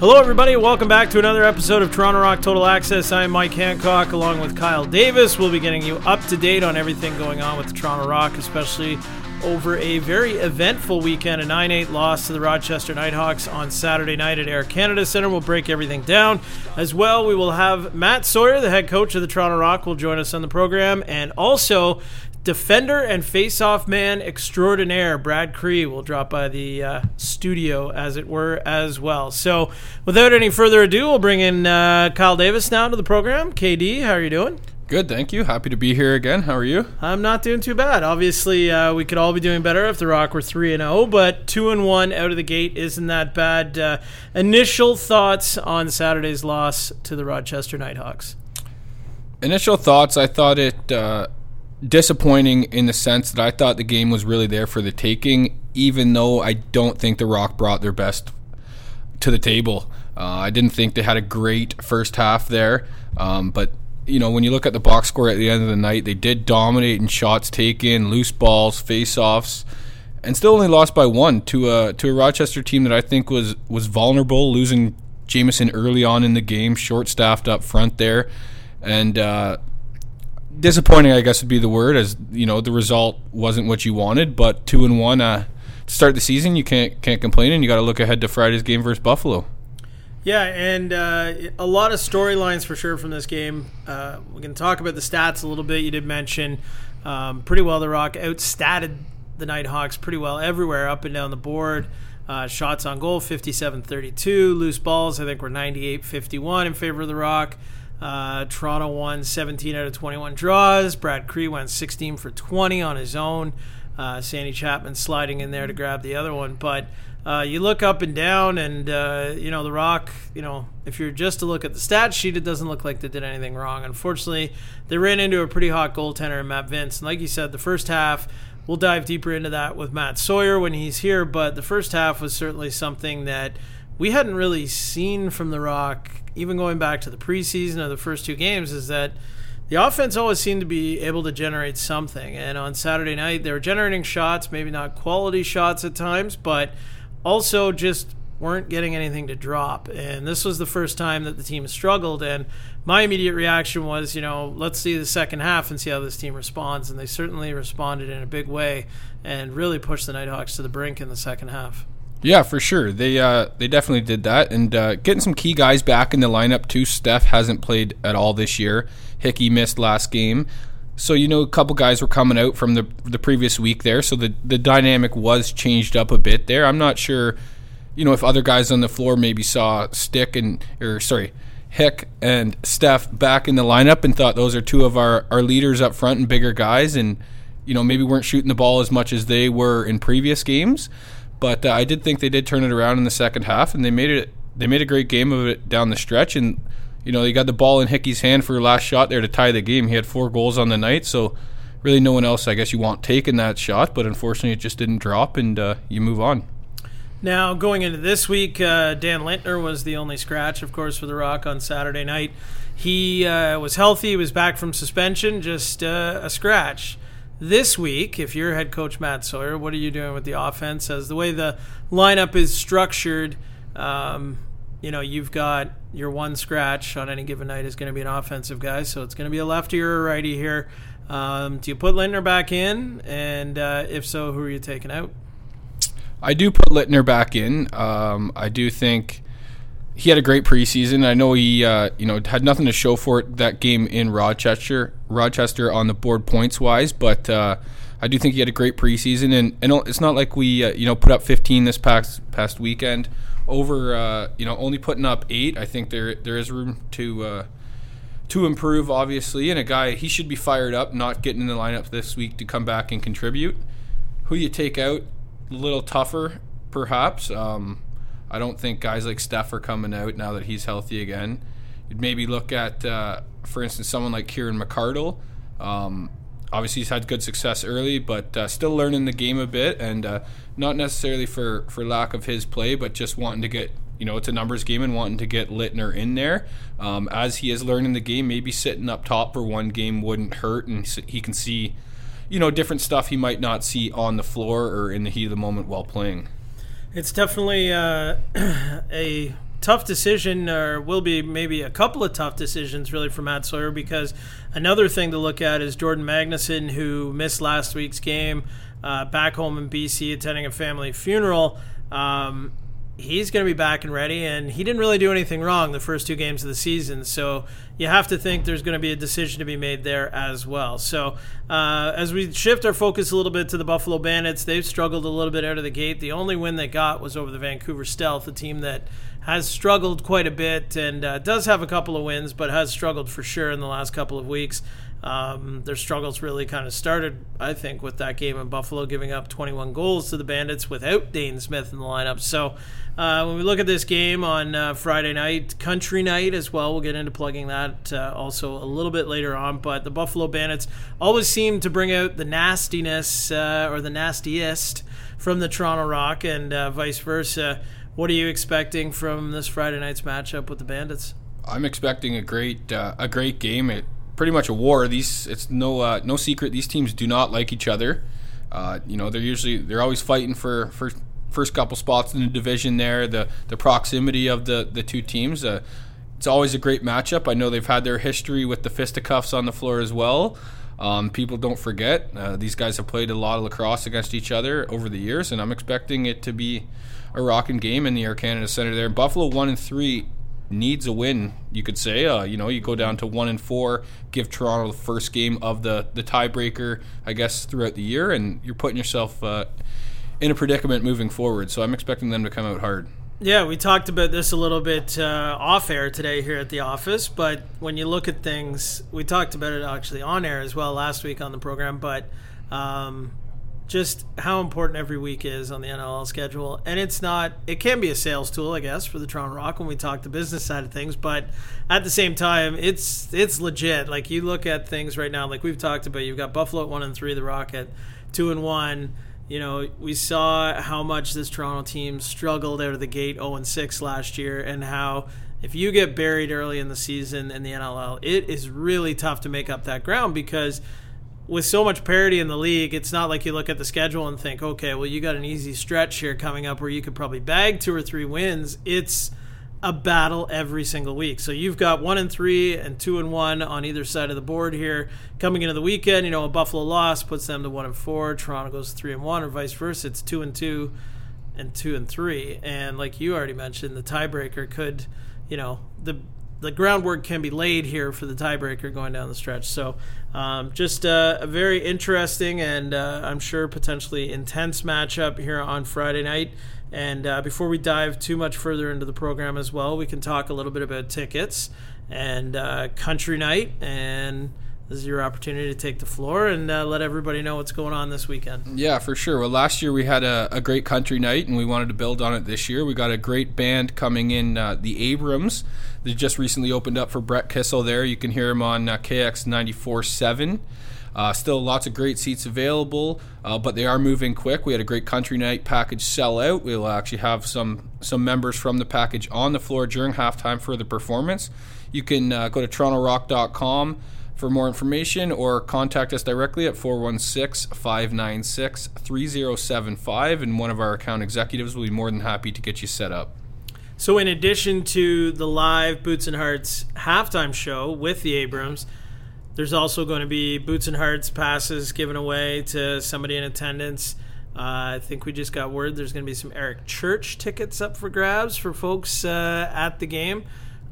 Hello, everybody. Welcome back to another episode of Toronto Rock Total Access. I'm Mike Hancock along with Kyle Davis. We'll be getting you up to date on everything going on with the Toronto Rock, especially over a very eventful weekend, a 9 8 loss to the Rochester Nighthawks on Saturday night at Air Canada Centre. We'll break everything down. As well, we will have Matt Sawyer, the head coach of the Toronto Rock, will join us on the program. And also, defender and face-off man extraordinaire Brad Kri will drop by the uh, studio, as it were, as well. So, without any further ado, we'll bring in uh, Kyle Davis now to the program. KD, how are you doing? Good, thank you. Happy to be here again. How are you? I'm not doing too bad. Obviously, uh, we could all be doing better if the Rock were three and zero, but two and one out of the gate isn't that bad. Uh, initial thoughts on Saturday's loss to the Rochester Nighthawks. Initial thoughts. I thought it uh, disappointing in the sense that I thought the game was really there for the taking, even though I don't think the Rock brought their best to the table. Uh, I didn't think they had a great first half there, um, but you know when you look at the box score at the end of the night, they did dominate in shots taken, loose balls, face-offs, and still only lost by one to a to a Rochester team that I think was was vulnerable, losing Jamieson early on in the game, short staffed up front there, and uh, disappointing, I guess would be the word. As you know, the result wasn't what you wanted, but two and one uh, to start the season, you can't can't complain, and you got to look ahead to Friday's game versus Buffalo. Yeah, and uh, a lot of storylines for sure from this game. Uh, we can talk about the stats a little bit. You did mention um, pretty well the Rock outstatted the Nighthawks pretty well everywhere up and down the board. Uh, shots on goal 57 32. Loose balls, I think, were 98 51 in favor of the Rock. Uh, Toronto won 17 out of 21 draws. Brad Kri went 16 for 20 on his own. Uh, Sandy Chapman sliding in there to grab the other one. But uh, you look up and down, and uh, you know the Rock. You know, if you're just to look at the stat sheet, it doesn't look like they did anything wrong. Unfortunately, they ran into a pretty hot goaltender in Matt Vinc. And like you said, the first half. We'll dive deeper into that with Matt Sawyer when he's here, but the first half was certainly something that we hadn't really seen from the Rock even going back to the preseason of the first two games, is that the offense always seemed to be able to generate something. And on Saturday night, they were generating shots, maybe not quality shots at times, but also just weren't getting anything to drop. And this was the first time that the team struggled. And my immediate reaction was, you know, let's see the second half and see how this team responds. And they certainly responded in a big way and really pushed the Nighthawks to the brink in the second half. Yeah, for sure. They uh, they definitely did that, and uh, getting some key guys back in the lineup too. Steph hasn't played at all this year. Hickey missed last game, so you know a couple guys were coming out from the the previous week there. So the the dynamic was changed up a bit there. I'm not sure, you know, if other guys on the floor maybe saw Stick and or sorry. Hick and Steph back in the lineup and thought those are two of our, our leaders up front and bigger guys and you know maybe weren't shooting the ball as much as they were in previous games. But uh, I did think they did turn it around in the second half, and they made it. They made a great game of it down the stretch, and you know they got the ball in Hickey's hand for a last shot there to tie the game. He had four goals on the night, so really no one else, I guess, you want taking that shot. But unfortunately, it just didn't drop, and uh, you move on. Now, going into this week, uh, Dan Lintner was the only scratch, of course, for the Rock on Saturday night. He uh, was healthy, he was back from suspension, just uh, a scratch. This week, if you're head coach Matt Sawyer, what are you doing with the offense? As the way the lineup is structured, um, you know, you've got your one scratch on any given night is going to be an offensive guy, so it's going to be a lefty or a righty here. Um, do you put Lintner back in? And uh, if so, who are you taking out? I do put Lintner back in. Um, I do think he had a great preseason. I know he, uh, you know, had nothing to show for it that game in Rochester, Rochester on the board points wise, but uh, I do think he had a great preseason. And, and it's not like we, uh, you know, put up 15 this past past weekend. Over, uh, you know, only putting up eight. I think there there is room to uh, to improve, obviously. And a guy he should be fired up, not getting in the lineup this week to come back and contribute. Who you take out, a little tougher, perhaps. Um, I don't think guys like Steph are coming out now that he's healthy again. You'd maybe look at, uh, for instance, someone like Kieran McArdle. Um, obviously, he's had good success early, but uh, still learning the game a bit, and uh, not necessarily for, for lack of his play, but just wanting to get you know, it's a numbers game and wanting to get Lintner in there. Um, as he is learning the game, maybe sitting up top for one game wouldn't hurt, and he can see, you know, different stuff he might not see on the floor or in the heat of the moment while playing it's definitely uh, a tough decision, or will be maybe a couple of tough decisions, really, for Matt Sawyer. Because another thing to look at is Jordan Magnuson, who missed last week's game, uh, back home in BC, attending a family funeral. Um, he's going to be back and ready, and he didn't really do anything wrong the first two games of the season. So you have to think there's going to be a decision to be made there as well. So uh, as we shift our focus a little bit to the Buffalo Bandits, they've struggled a little bit out of the gate. The only win they got was over the Vancouver Stealth, a team that has struggled quite a bit and uh, does have a couple of wins, but has struggled for sure in the last couple of weeks. Um, their struggles really kind of started, I think, with that game in Buffalo, giving up 21 goals to the Bandits without Dhane Smith in the lineup. So uh, when we look at this game on uh, Friday night, country night as well, we'll get into plugging that uh, also a little bit later on. But the Buffalo Bandits always seem to bring out the nastiness uh, or the nastiest from the Toronto Rock and uh, vice versa. What are you expecting from this Friday night's matchup with the Bandits? I'm expecting a great uh, a great game. It, pretty much a war. These it's no no secret. These teams do not like each other. you know they're usually they're always fighting for for first couple spots in the division there, the the proximity of the the two teams. Uh, it's always a great matchup. I know they've had their history with the fisticuffs on the floor as well. Um, people don't forget uh, these guys have played a lot of lacrosse against each other over the years, and I'm expecting it to be a rocking game in the Air Canada Center there. Buffalo one and three needs a win. You could say, uh, you know, you go down to one and four, give Toronto the first game of the the tiebreaker, I guess, throughout the year, and you're putting yourself uh, in a predicament moving forward. So I'm expecting them to come out hard. Yeah, we talked about this a little bit uh, off air today here at the office, but when you look at things, we talked about it actually on air as well last week on the program, but um, just how important every week is on the NLL schedule. And it's not, it can be a sales tool, I guess, for the Toronto Rock when we talk the business side of things, but at the same time, it's it's legit. Like you look at things right now, like we've talked about, you've got Buffalo at 1 and 3, the Rock at 2 and 1 you know, we saw how much this Toronto team struggled out of the gate 0 and 6 last year, and how if you get buried early in the season in the NLL, it is really tough to make up that ground because with so much parity in the league, it's not like you look at the schedule and think, okay, well, you got an easy stretch here coming up where you could probably bag two or three wins. It's a battle every single week. So you've got one and three and two and one on either side of the board here coming into the weekend. You know, a Buffalo loss puts them to one and four. Toronto goes three and one, or vice versa. It's two and two and two and three. And like you already mentioned, the tiebreaker could, you know, the the groundwork can be laid here for the tiebreaker going down the stretch. So, um, just uh, a very interesting and uh, I'm sure potentially intense matchup here on Friday night. And uh, before we dive too much further into the program as well, we can talk a little bit about tickets and uh, country night. And this is your opportunity to take the floor and uh, let everybody know what's going on this weekend. Yeah, for sure. Well, last year we had a, a, great country night, and we wanted to build on it this year. We got a great band coming in, uh, the Abrams. They just recently opened up for Brett Kissel there. You can hear him on uh, KX 94.7. Uh, still lots of great seats available, uh, but they are moving quick. We had a great country night package sell out. We'll actually have some some members from the package on the floor during halftime for the performance. You can uh, go to torontorock.com for more information or contact us directly at 416 596 3075, and one of our account executives will be more than happy to get you set up. So, in addition to the live Boots and Hearts halftime show with the Abrams, there's also going to be Boots and Hearts passes given away to somebody in attendance. Uh, I think we just got word there's going to be some Eric Church tickets up for grabs for folks uh, at the game.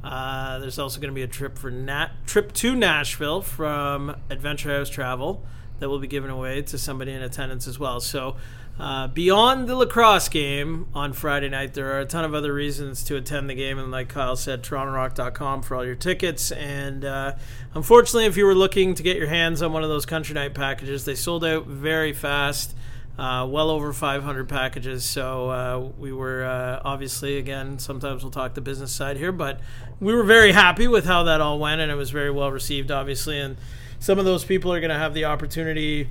Uh, there's also going to be a trip for Nat- trip to Nashville from Adventure House Travel that will be given away to somebody in attendance as well. So uh, beyond the lacrosse game on Friday night, there are a ton of other reasons to attend the game. And like Kyle said, TorontoRock.com for all your tickets. And uh, unfortunately, if you were looking to get your hands on one of those country night packages, they sold out very fast. Uh, well over 500 packages. So uh, we were uh, obviously, again, sometimes we'll talk the business side here, but we were very happy with how that all went, and it was very well received, obviously. And some of those people are going to have the opportunity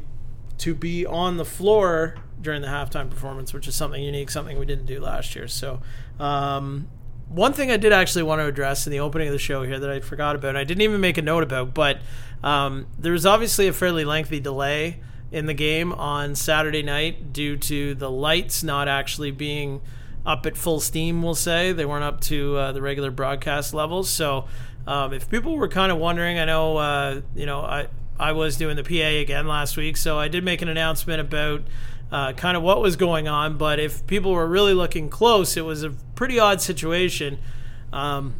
to be on the floor during the halftime performance, which is something unique, something we didn't do last year. So, um, one thing I did actually want to address in the opening of the show here that I forgot about, I didn't even make a note about, but um, there was obviously a fairly lengthy delay in the game on Saturday night due to the lights not actually being up at full steam. We'll say they weren't up to uh, the regular broadcast levels. So um, if people were kind of wondering, I know uh, you know I I was doing the PA again last week, so I did make an announcement about. Uh, kind of what was going on, but if people were really looking close, it was a pretty odd situation. Um,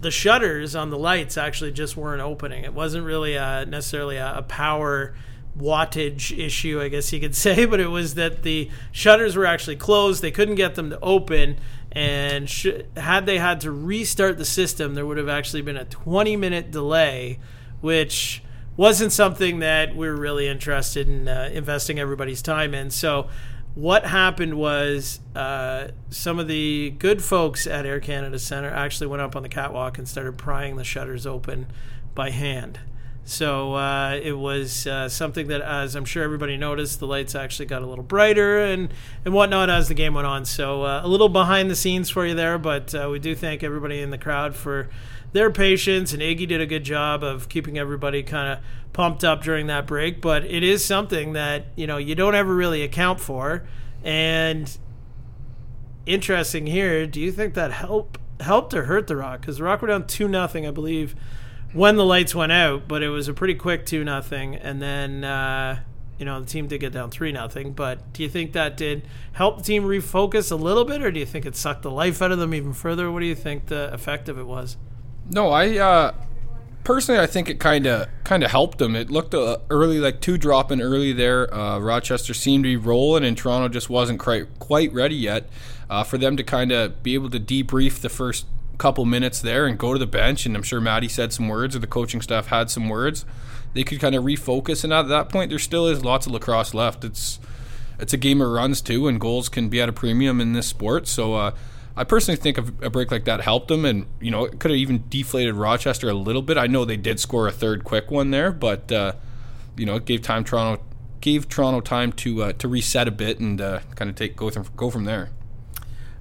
the shutters on the lights actually just weren't opening. It wasn't really a, necessarily a, a, power wattage issue, I guess you could say, but it was that the shutters were actually closed. They couldn't get them to open. And sh- had they had to restart the system, there would have actually been a 20 minute delay, which wasn't something that we were really interested in uh, investing everybody's time in. So what happened was uh, some of the good folks at Air Canada Centre actually went up on the catwalk and started prying the shutters open by hand. So uh, it was uh, something that, as I'm sure everybody noticed, the lights actually got a little brighter and, and whatnot as the game went on. So uh, a little behind the scenes for you there, but uh, we do thank everybody in the crowd for their patience, and Iggy did a good job of keeping everybody kind of pumped up during that break. But it is something that you know you don't ever really account for, and interesting here. Do you think that help helped or hurt the Rock? Because the Rock were down two nothing, I believe, when the lights went out, but it was a pretty quick two nothing, and then. Uh, you know the team did get down three nothing, but do you think that did help the team refocus a little bit, or do you think it sucked the life out of them even further? What do you think the effect of it was? No, I uh, personally I think it kind of kind of helped them. It looked uh, early like two dropping early there. Uh, Rochester seemed to be rolling, and Toronto just wasn't quite quite ready yet uh, for them to kind of be able to debrief the first couple minutes there and go to the bench. And I'm sure Maddie said some words, or the coaching staff had some words. They could kind of refocus, and at that point, there still is lots of lacrosse left. It's it's a game of runs too, and goals can be at a premium in this sport. So uh, I personally think a break like that helped them, and you know it could have even deflated Rochester a little bit. I know they did score a third quick one there, but uh, you know it gave time Toronto gave Toronto time to uh, to reset a bit and uh, kind of take go from go from there.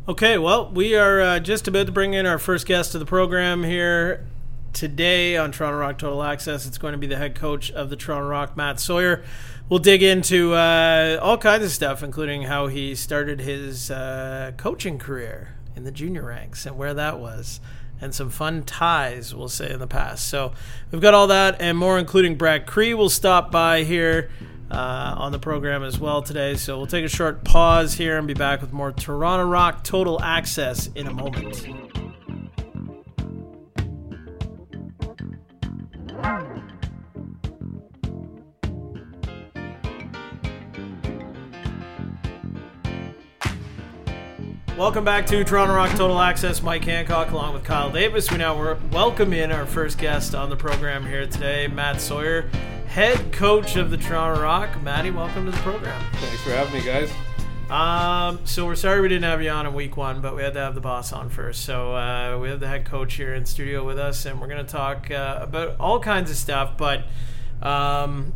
Okay, well we are uh, just about to bring in our first guest of the program here today on Toronto Rock Total Access. It's going to be the head coach of the Toronto Rock, Matt Sawyer. We'll dig into uh, all kinds of stuff, including how he started his uh, coaching career in the junior ranks and where that was, and some fun ties, we'll say, in the past. So we've got all that and more, including Brad Kri will stop by here uh, on the program as well today. So we'll take a short pause here and be back with more Toronto Rock Total Access in a moment. Welcome back to Toronto Rock Total Access. Mike Hancock along with Kyle Davis. We now welcome in our first guest on the program here today, Matt Sawyer, head coach of the Toronto Rock. Maddie, welcome to the program. Thanks for having me, guys. Um, so we're sorry we didn't have you on in week one, but we had to have the boss on first. So uh, we have the head coach here in studio with us, and we're going to talk uh, about all kinds of stuff. But um,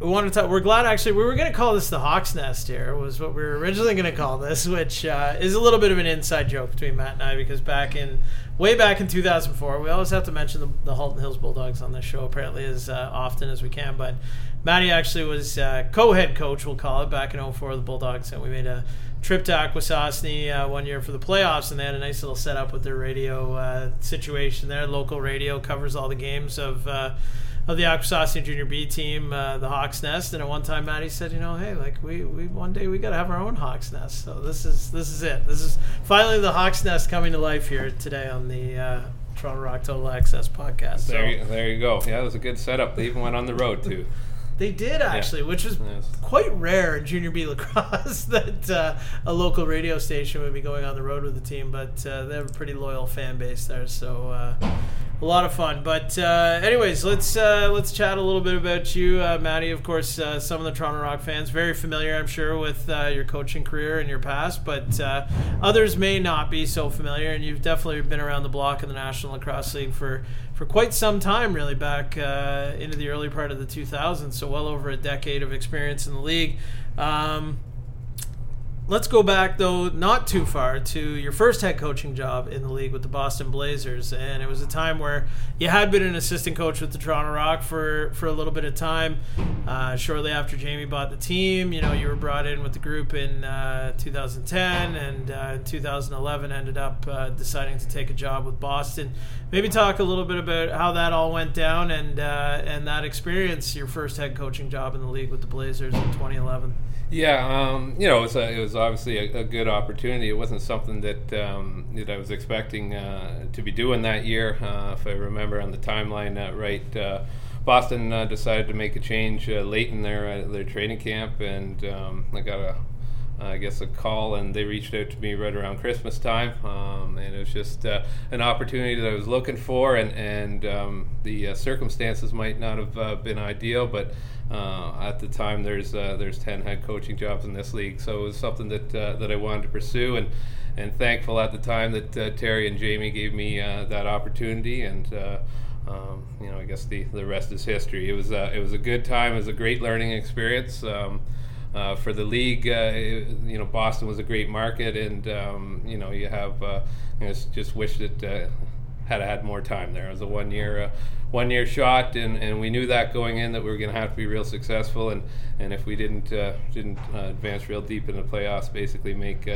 we want to talk. We're glad actually. We were going to call this the Hawk's Nest. Here was what we were originally going to call this, which uh, is a little bit of an inside joke between Matt and I because back in way back in 2004, we always have to mention the, the Halton Hills Bulldogs on this show apparently as uh, often as we can. But Matty actually was uh, co-head coach, we'll call it, back in 04 of the Bulldogs, and we made a trip to Akwesasne uh, one year for the playoffs, and they had a nice little setup with their radio uh, situation there. Local radio covers all the games of uh, of the Akwesasne Junior B team, uh, the Hawks Nest. And at one time, Maddie said, you know, hey, like we, we one day we got to have our own Hawks Nest. So this is this is it. This is finally the Hawks Nest coming to life here today on the uh, Toronto Rock Total Access podcast. There, so, you, there you go. Yeah, it was a good setup. They even went on the road too. They did actually, yeah. which was yes. quite rare in junior B lacrosse that uh, a local radio station would be going on the road with the team. But uh, they have a pretty loyal fan base there, so uh, a lot of fun. But uh, anyways, let's uh, let's chat a little bit about you, uh, Maddie. Of course, uh, some of the Toronto Rock fans very familiar, I'm sure, with uh, your coaching career and your past, but uh, others may not be so familiar. And you've definitely been around the block in the National Lacrosse League for for quite some time, really, back into the early part of the 2000s. So well over a decade of experience in the league. Um, let's go back though, not too far to your first head coaching job in the league with the Boston Blazers, and it was a time where you had been an assistant coach with the Toronto Rock for for a little bit of time. Uh, shortly after Jamie bought the team, you know, you were brought in with the group in uh, 2010, and uh, in 2011 ended up uh, deciding to take a job with Boston. Maybe talk a little bit about how that all went down and uh, and that experience, your first head coaching job in the league with the Blazers in 2011. Yeah, um, you know, it was, a, it was obviously a, a, good opportunity. It wasn't something that um, that I was expecting uh, to be doing that year. Uh, if I remember on the timeline uh, right, uh, Boston uh, decided to make a change late in their their training camp, and um, I got a I guess a call, and they reached out to me right around Christmas time, um, and it was just uh, an opportunity that I was looking for, and and um, the uh, circumstances might not have uh, been ideal, but uh, at the time there's uh, there's ten head coaching jobs in this league, so it was something that uh, that I wanted to pursue, and and thankful at the time that Terry and Jamie gave me that opportunity, and. Um, you know, I guess the, the rest is history. It was it was a good time. It was a great learning experience. Uh, for the league, uh, you know, Boston was a great market, and um, you know, you have uh, you know, just wish that uh, had had more time there. It was a one year uh, one year shot, and, and we knew that going in that we were going to have to be real successful, and, and if we didn't uh, didn't uh, advance real deep in the playoffs, basically make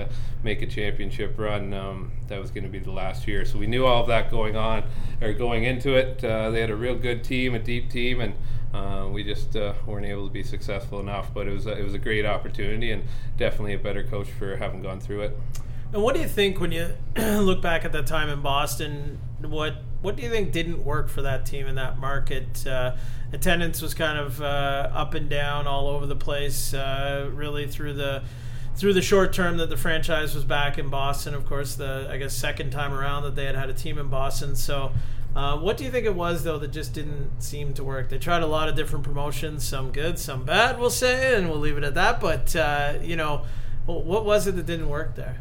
make a championship run, um, that was going to be the last year. So we knew all of that going on or going into it. They had a real good team, a deep team, and uh, we just uh, weren't able to be successful enough. But it was a, it was a great opportunity, and definitely a better coach for having gone through it. And what do you think when you look back at that time in Boston? What what do you think didn't work for that team in that market? Uh, attendance was kind of uh, up and down all over the place, uh, really through the through the short term that the franchise was back in Boston. Of course, the I guess second time around that they had had a team in Boston. So, uh, what do you think it was though that just didn't seem to work? They tried a lot of different promotions, some good, some bad, we'll say, and we'll leave it at that. But uh, you know, what was it that didn't work there?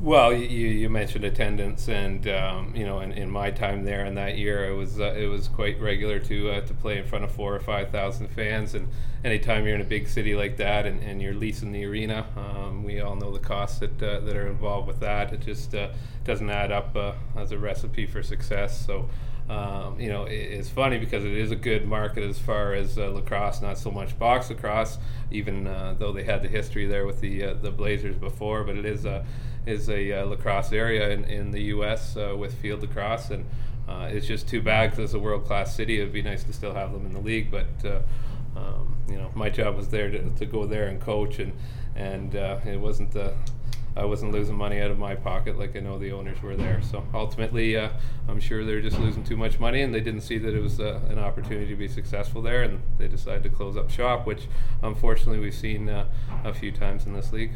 Well, you, you mentioned attendance, and um, you know, in, in, my time there in that year, it was uh, it was quite regular to uh, to play in front of four or five thousand fans. And anytime you're in a big city like that, and, and you're leasing the arena, um, we all know the costs that uh, that are involved with that. It just uh, doesn't add up uh, as a recipe for success. So. Um, you know, it, it's funny because it is a good market as far as uh, lacrosse, not so much box lacrosse, even though they had the history there with the the Blazers before. But it is a is a uh, lacrosse area in, in the U.S. Uh, with field lacrosse, and uh, it's just too bad because it's a world class city. It'd be nice to still have them in the league, but uh, um, you know, my job was there to, to go there and coach, and and uh, it wasn't the I wasn't losing money out of my pocket like I know the owners were there. So ultimately, uh, I'm sure they're just losing too much money, and they didn't see that it was uh, an opportunity to be successful there, and they decided to close up shop, which unfortunately we've seen uh, a few times in this league.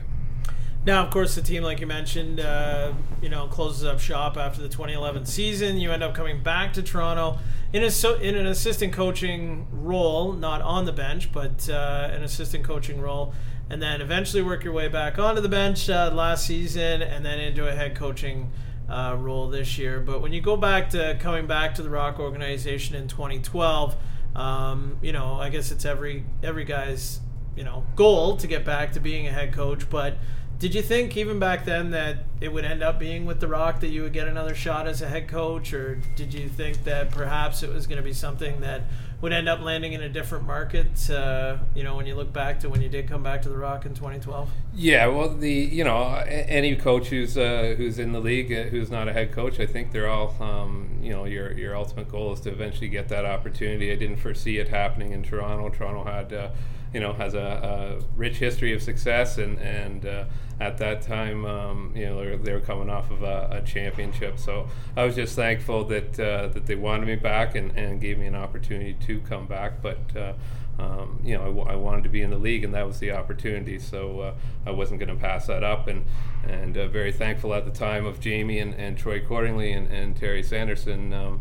Now, of course, the team, like you mentioned, uh, you know, closes up shop after the 2011 season. You end up coming back to Toronto in a so, in an assistant coaching role, not on the bench, but uh, an assistant coaching role, and then eventually work your way back onto the bench uh, last season, and then into a head coaching uh, role this year. But when you go back to coming back to the Rock organization in 2012, um, you know, I guess it's every every guy's you know goal to get back to being a head coach, but did you think even back then that it would end up being with The Rock that you would get another shot as a head coach, or did you think that perhaps it was going to be something that would end up landing in a different market? Uh, you know, when you look back to when you did come back to The Rock in 2012. Yeah, well, the you know any coach who's uh, who's in the league uh, who's not a head coach, I think they're all um, you know your your ultimate goal is to eventually get that opportunity. I didn't foresee it happening in Toronto. Toronto had uh, you know has a, a, rich history of success and and uh, at that time um, you know they were coming off of a, a, championship so I was just thankful that uh, that they wanted me back and, and gave me an opportunity to come back but uh, um, you know, I, w- I wanted to be in the league, and that was the opportunity. So uh, I wasn't going to pass that up, and and uh, very thankful at the time of Jamie and, and Troy Cordingley and, and Terry Sanderson um,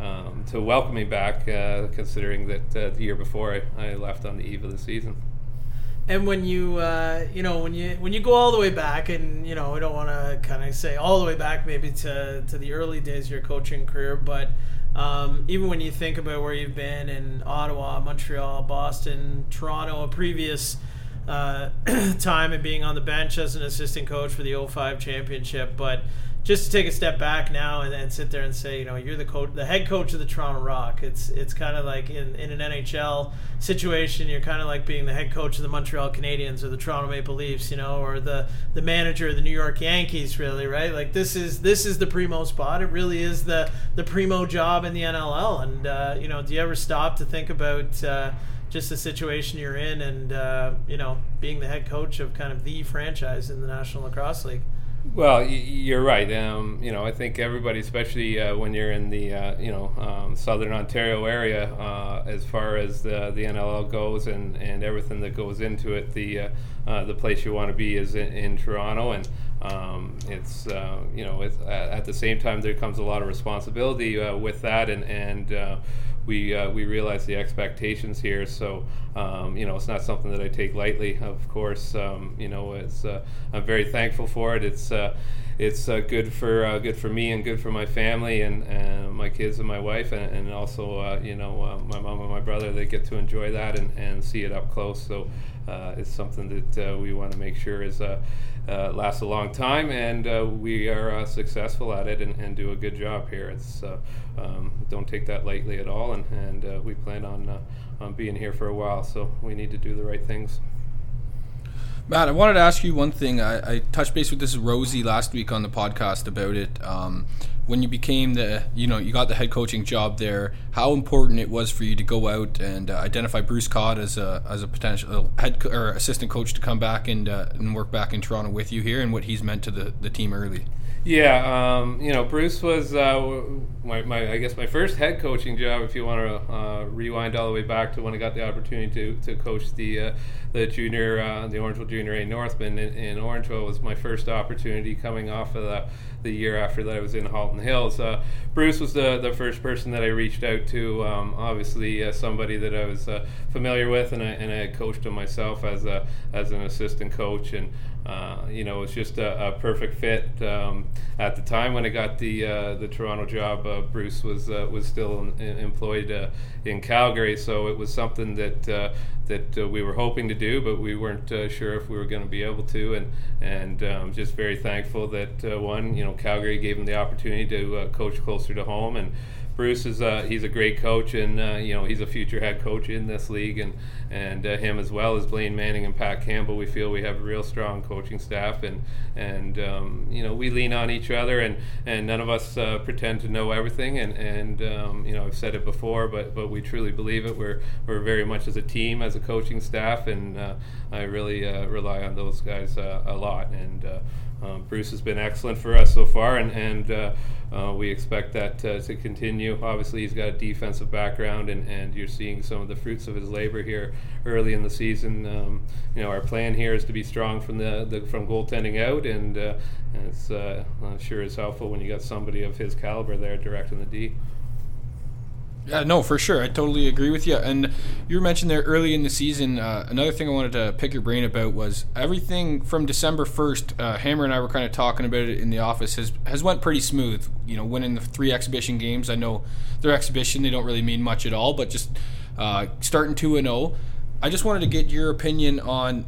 um, to welcome me back, uh, considering that uh, the year before I, I, left on the eve of the season. And when you, uh, you know, when you when you go all the way back, and you know, I don't want to kind of say all the way back, maybe to to the early days of your coaching career, but um, even when you think about where you've been in Ottawa, Montreal, Boston, Toronto, a previous uh, time and being on the bench as an assistant coach for the 05 championship, but just to take a step back now and, and sit there and say, you know, you're the coach, the head coach of the Toronto Rock. It's it's kind of like in, in an NHL situation, you're kind of like being the head coach of the Montreal Canadiens or the Toronto Maple Leafs, you know, or the the manager of the New York Yankees. Really, right? Like this is this is the primo spot. It really is the the primo job in the NLL. And uh, you know, do you ever stop to think about? Uh, just the situation you're in, and uh, you know, being the head coach of kind of the franchise in the National Lacrosse League. Well, you're right. Um, you know, I think everybody, especially uh, when you're in the uh, you know um, southern Ontario area, uh, as far as the, the NLL goes and, and everything that goes into it, the uh, uh, the place you want to be is in, in Toronto, and um, it's uh, you know it's, at the same time there comes a lot of responsibility with that, and and we uh, we realize the expectations here. So um, you know, it's not something that I take lightly. Of course, um, you know, it's uh, I'm very thankful for it. It's uh, it's uh, good for uh, good for me and good for my family and, and my kids and my wife and, and also uh, you know my mom and my brother. They get to enjoy that and, and see it up close. So it's something that we want to make sure is. Uh, lasts a long time, and uh, we are uh, successful at it and, and, do a good job here. It's um, don't take that lightly at all, and, and we plan on on being here for a while. So we need to do the right things. Matt, I wanted to ask you one thing. I, I touched base with this Rosie last week on the podcast about it. Um, when you became the, you know, you got the head coaching job there, how important it was for you to go out and uh, identify Bruce Codd as a as a potential head co- or assistant coach to come back and uh, and work back in Toronto with you here, and what he's meant to the, the team early. Yeah, um, you know, Bruce was uh, my, my, I guess my first head coaching job. If you want to uh, rewind all the way back to when I got the opportunity to, to coach the uh, the junior, uh, the Orangeville Junior A Northmen in, in Orangeville was my first opportunity coming off of the, the year after that I was in Halton Hills. Uh, Bruce was the, the first person that I reached out to. Um, obviously, uh, somebody that I was familiar with, and I, and I coached him myself as a as an assistant coach, and uh, you know, it's just a, a perfect fit. Um, at the time when I got the uh, the Toronto job, uh, Bruce was uh, was still in, employed uh, in Calgary, so it was something that that we were hoping to do, but we weren't sure if we were going to be able to. And and um, just very thankful that one, you know, Calgary gave him the opportunity to coach closer to home and Bruce is uh, he's a great coach, and uh, you know he's a future head coach in this league, and and uh, him as well as Blaine Manning and Pat Campbell. We feel we have a real strong coaching staff, and and um, you know we lean on each other, and, and none of us uh, pretend to know everything, and and um, you know I've said it before, but but we truly believe it. We're we're very much as a team, as a coaching staff, and uh, I really uh, rely on those guys a lot, and. Um, Bruce has been excellent for us so far, and, and uh, uh, we expect that uh, to continue. Obviously, he's got a defensive background, and, and you're seeing some of the fruits of his labor here early in the season. Um, you know, our plan here is to be strong from the, the from goaltending out, and, uh, and it's uh, sure is helpful when you got somebody of his caliber there directing the D. Yeah, no, for sure. I totally agree with you. And you mentioned there early in the season. Uh, another thing I wanted to pick your brain about was everything from December first. Uh, Hammer and I were kind of talking about it in the office. has has went pretty smooth. You know, winning the three exhibition games. I know their exhibition they don't really mean much at all, but just uh, starting two and zero. Oh. I just wanted to get your opinion on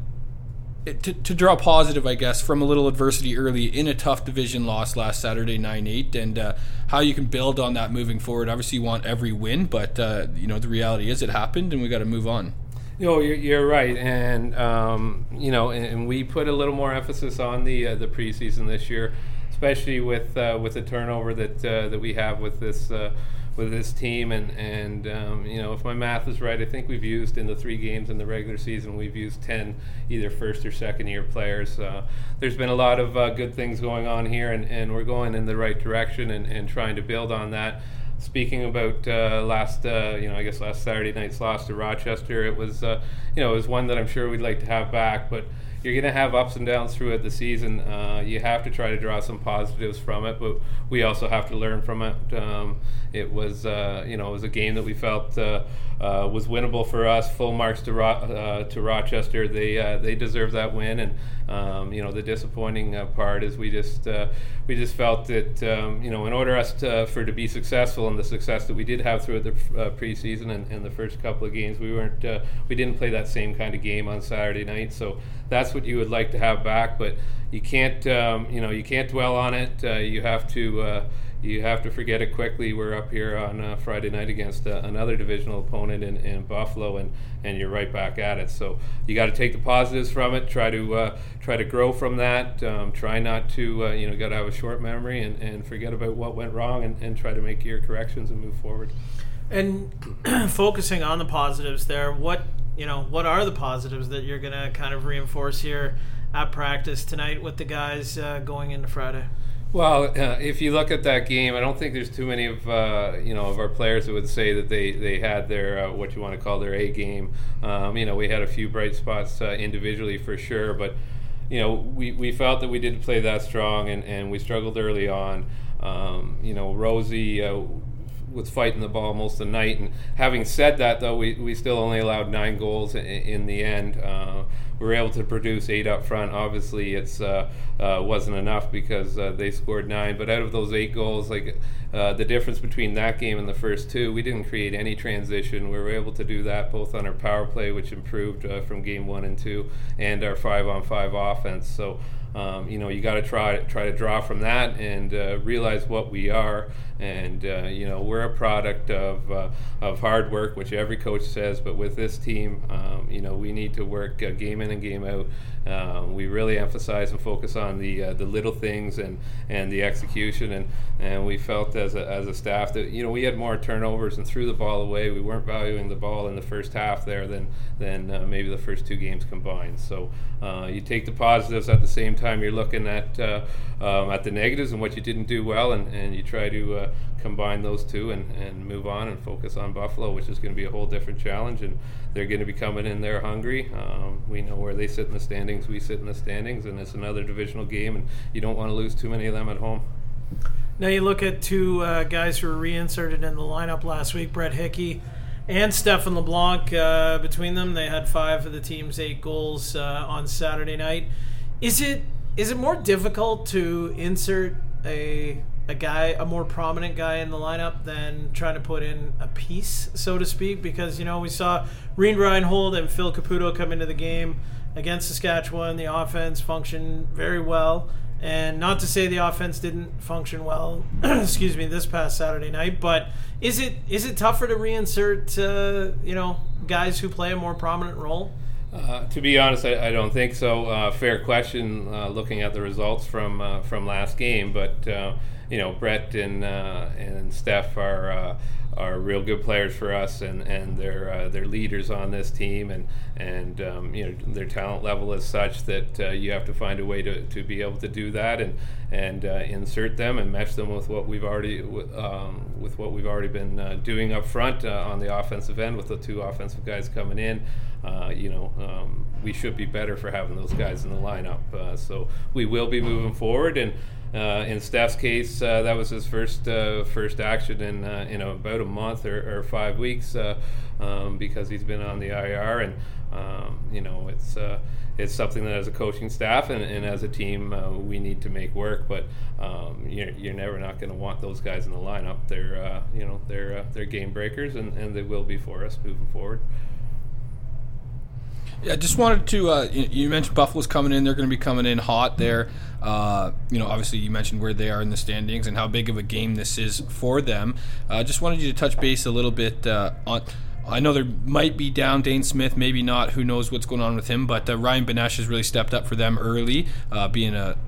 to, to draw positive, I guess, from a little adversity early in a tough division loss last Saturday, nine eight, and uh, how you can build on that moving forward. Obviously, you want every win, but uh, you know the reality is it happened, and we got to move on. You know, you're, you're right, and um, you know, and, and, we put a little more emphasis on the uh, the preseason this year, especially with uh, with the turnover that uh, that we have with this uh, with this team, and and um, you know if my math is right, I think we've used in the three games in the regular season, we've used ten either first or second year players. Uh, there's been a lot of uh, good things going on here, and, and we're going in the right direction and, and trying to build on that. Speaking about uh, last, uh, you know, I guess last Saturday night's loss to Rochester, it was, uh, you know, it was one that I'm sure we'd like to have back, but you're going to have ups and downs throughout the season. Uh, you have to try to draw some positives from it, but we also have to learn from it. Um, it was, uh, you know, it was a game that we felt uh, uh was winnable for us. Full marks to Ro- uh, to Rochester. They uh, they deserve that win, and um, you know the disappointing part is we just we just felt that um, you know in order us to, for to be successful and the success that we did have throughout the preseason and, and, the first couple of games, we weren't we didn't play that same kind of game on Saturday night. So that's what you would like to have back, but you can't um, you know you can't dwell on it. Uh, you have to uh, you have to forget it quickly. We're up here on uh, Friday night against uh, another divisional opponent in, in, Buffalo, and, and you're right back at it. So you got to take the positives from it. Try to uh, try to grow from that. Um, try not to uh, you know got to have a short memory and, and forget about what went wrong, and, and try to make your corrections and move forward. And focusing on the positives there, what you know, what are the positives that you're going to kind of reinforce here at practice tonight with the guys uh, going into Friday? Well, uh, if you look at that game, I don't think there's too many of uh, you know of our players that would say that they they had their uh, what you want to call their A game. Um, you know, we had a few bright spots uh, individually for sure, but you know we, we felt that we didn't play that strong and, and we struggled early on. Um, you know, Rosie uh, was fighting the ball most of the night. And having said that, though, we, we still only allowed nine goals in, in the end. Uh, we were able to produce eight up front. Obviously, it's uh, uh, wasn't enough because uh, they scored nine. But out of those eight goals, like uh, the difference between that game and the first two, we didn't create any transition. We were able to do that both on our power play, which improved uh, from game one and two, and our five-on-five offense. So. Um, you know, you got to try try to draw from that and realize what we are. And uh, you know, we're a product of uh, of hard work, which every coach says. But with this team, um, you know, we need to work uh, game in and game out. Um, we really emphasize and focus on the uh, the little things and, and the execution. And, and we felt as a, as a staff that you know we had more turnovers and threw the ball away. We weren't valuing the ball in the first half there than than uh, maybe the first two games combined. So you take the positives at the same time you're looking at uh, um, at the negatives and what you didn't do well, and, and you try to combine those two and, and move on and focus on Buffalo, which is going to be a whole different challenge. And they're going to be coming in there hungry. Um, we know where they sit in the standings, we sit in the standings, and it's another divisional game, and you don't want to lose too many of them at home. Now you look at two uh, guys who were reinserted in the lineup last week, Brett Hickey and Stephan Leblanc. Uh, between them, they had five of the team's eight goals uh, on Saturday night. Is it is it more difficult to insert a a guy, a more prominent guy in the lineup than trying to put in a piece, so to speak? Because you know we saw Reid Reinholdt and Phil Caputo come into the game against Saskatchewan. The offense functioned very well, and not to say the offense didn't function well. excuse me, this past Saturday night, but is it is it tougher to reinsert uh, you know guys who play a more prominent role? Uh, to be honest, I, I, don't think so. Uh, fair question, uh, looking at the results from uh, from last game. But uh, you know, Brett and and Steph are are real good players for us, and and they're they're leaders on this team, and and um, you know their talent level is such that you have to find a way to, to be able to do that and and insert them and match them with what we've already um, with what we've already been doing up front on the offensive end with the two offensive guys coming in uh, you know, um, we should be better for having those guys in the lineup. Uh, so we will be moving forward. And uh, in Steph's case, uh, that was his first uh, first action in uh, in about a month or, or five weeks um, because he's been on the IR. And um, you know, it's it's something that as a coaching staff and, and as a team uh, we need to make work. But um, you're, you're never not going to want those guys in the lineup. They're uh, you know they're uh, they're game breakers and, and they will be for us moving forward. Yeah, I just wanted to. Uh, you, mentioned Buffalo's coming in; they're going to be coming in hot there. Uh, you know, obviously, you mentioned where they are in the standings and how big of a game this is for them. I uh, just wanted you to touch base a little bit uh, on. I know there might be down Dhane Smith, maybe not. Who knows what's going on with him? But uh, Ryan Benesch has really stepped up for them early, uh, being a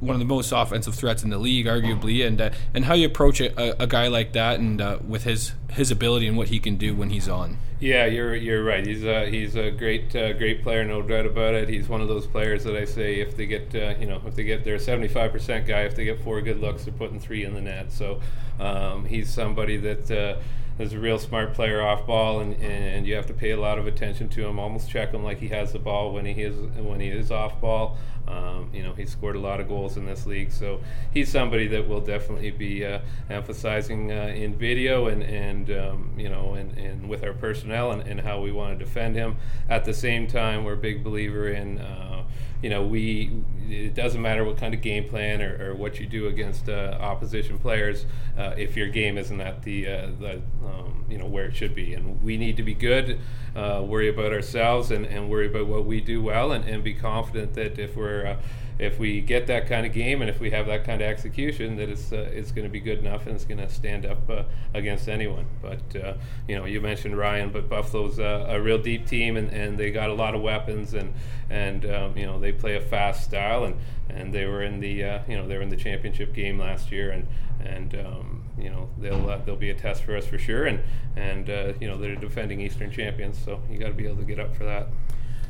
one of the most offensive threats in the league, arguably, and uh, and how you approach a, a guy like that, and uh, with his his ability and what he can do when he's on. Yeah, you're you're right. He's a he's a great uh, great player, no doubt about it. He's one of those players that I say if they get uh, you know if they get their 75 percent guy, if they get four good looks, they're putting three in the net. So um, he's somebody that uh, is a real smart player off ball, and, and you have to pay a lot of attention to him. Almost check him like he has the ball when he is when he is off ball. Um, you know, he's scored a lot of goals in this league, so he's somebody that we'll definitely be uh, emphasizing uh, in video and and um, you know and, and with our personnel and, and how we want to defend him. At the same time, we're a big believer in. Uh, you know, we it doesn't matter what kind of game plan or, or what you do against uh, opposition players uh, if your game isn't at the, uh, the um, you know where it should be. And we need to be good uh, worry about ourselves and, and worry about what we do well and, and be confident that if we're uh, if we get that kind of game and if we have that kind of execution, that it's uh, it's going to be good enough and it's going to stand up uh, against anyone. But uh, you know, you mentioned Ryan, but Buffalo's a real deep team and, and they got a lot of weapons and and um, you know they play a fast style and, and they were in the uh, you know they were in the championship game last year and and um, you know they'll uh, they'll be a test for us for sure and and uh, you know they're defending Eastern champions, so you got to be able to get up for that.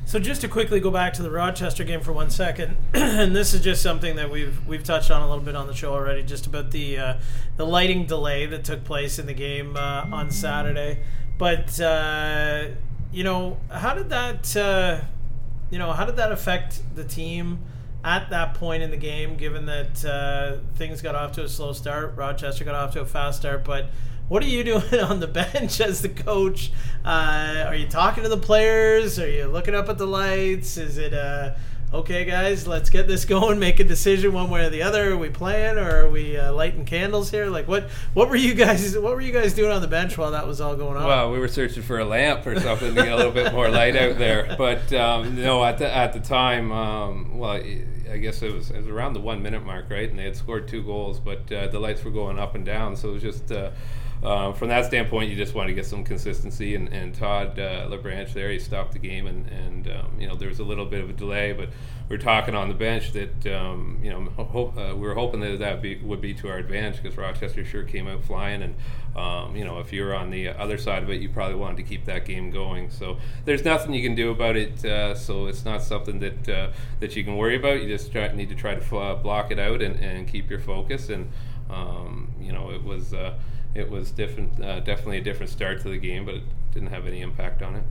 So just to quickly go back to the Rochester game for one second, and this is just something that we've we've touched on a little bit on the show already, just about the uh, the lighting delay that took place in the game uh, on Saturday. But uh, you know, how did that uh, you know how did that affect the team at that point in the game? Given that uh, things got off to a slow start, Rochester got off to a fast start, but what are you doing on the bench as the coach? Uh, are you talking to the players? Are you looking up at the lights? Is it uh, okay, guys? Let's get this going. Make a decision one way or the other. Are we playing or are we uh, lighting candles here? Like what? What were you guys? What were you guys doing on the bench while that was all going on? Well, we were searching for a lamp or something to get a little bit more light out there. But um, no, at the at the time, um, well. I guess it was, it was around the one minute mark, right? And they had scored two goals, but uh, the lights were going up and down, so it was just uh, from that standpoint, you just want to get some consistency. And, and Todd uh, LaBranche there, he stopped the game, and, and um, you know there was a little bit of a delay, but we are talking on the bench that um, you know hope, uh, we were hoping that that be, would be to our advantage because Rochester sure came out flying, and um, you know if you're on the other side of it, you probably wanted to keep that game going. So there's nothing you can do about it. Uh, so it's not something that uh, that you can worry about. You just try, need to try to block it out and, and keep your focus. And um, you know it was uh, it was different, uh, definitely a different start to the game, but it didn't have any impact on it.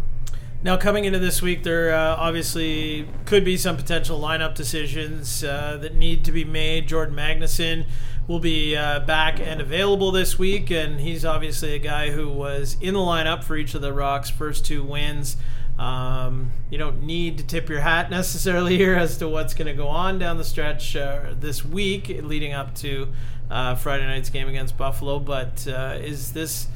Now, coming into this week, there uh, obviously could be some potential lineup decisions uh, that need to be made. Jordan Magnuson will be uh, back and available this week, and he's obviously a guy who was in the lineup for each of the Rocks' first two wins. Um, you don't need to tip your hat necessarily here as to what's going to go on down the stretch uh, this week leading up to uh, Friday night's game against Buffalo. But uh, is this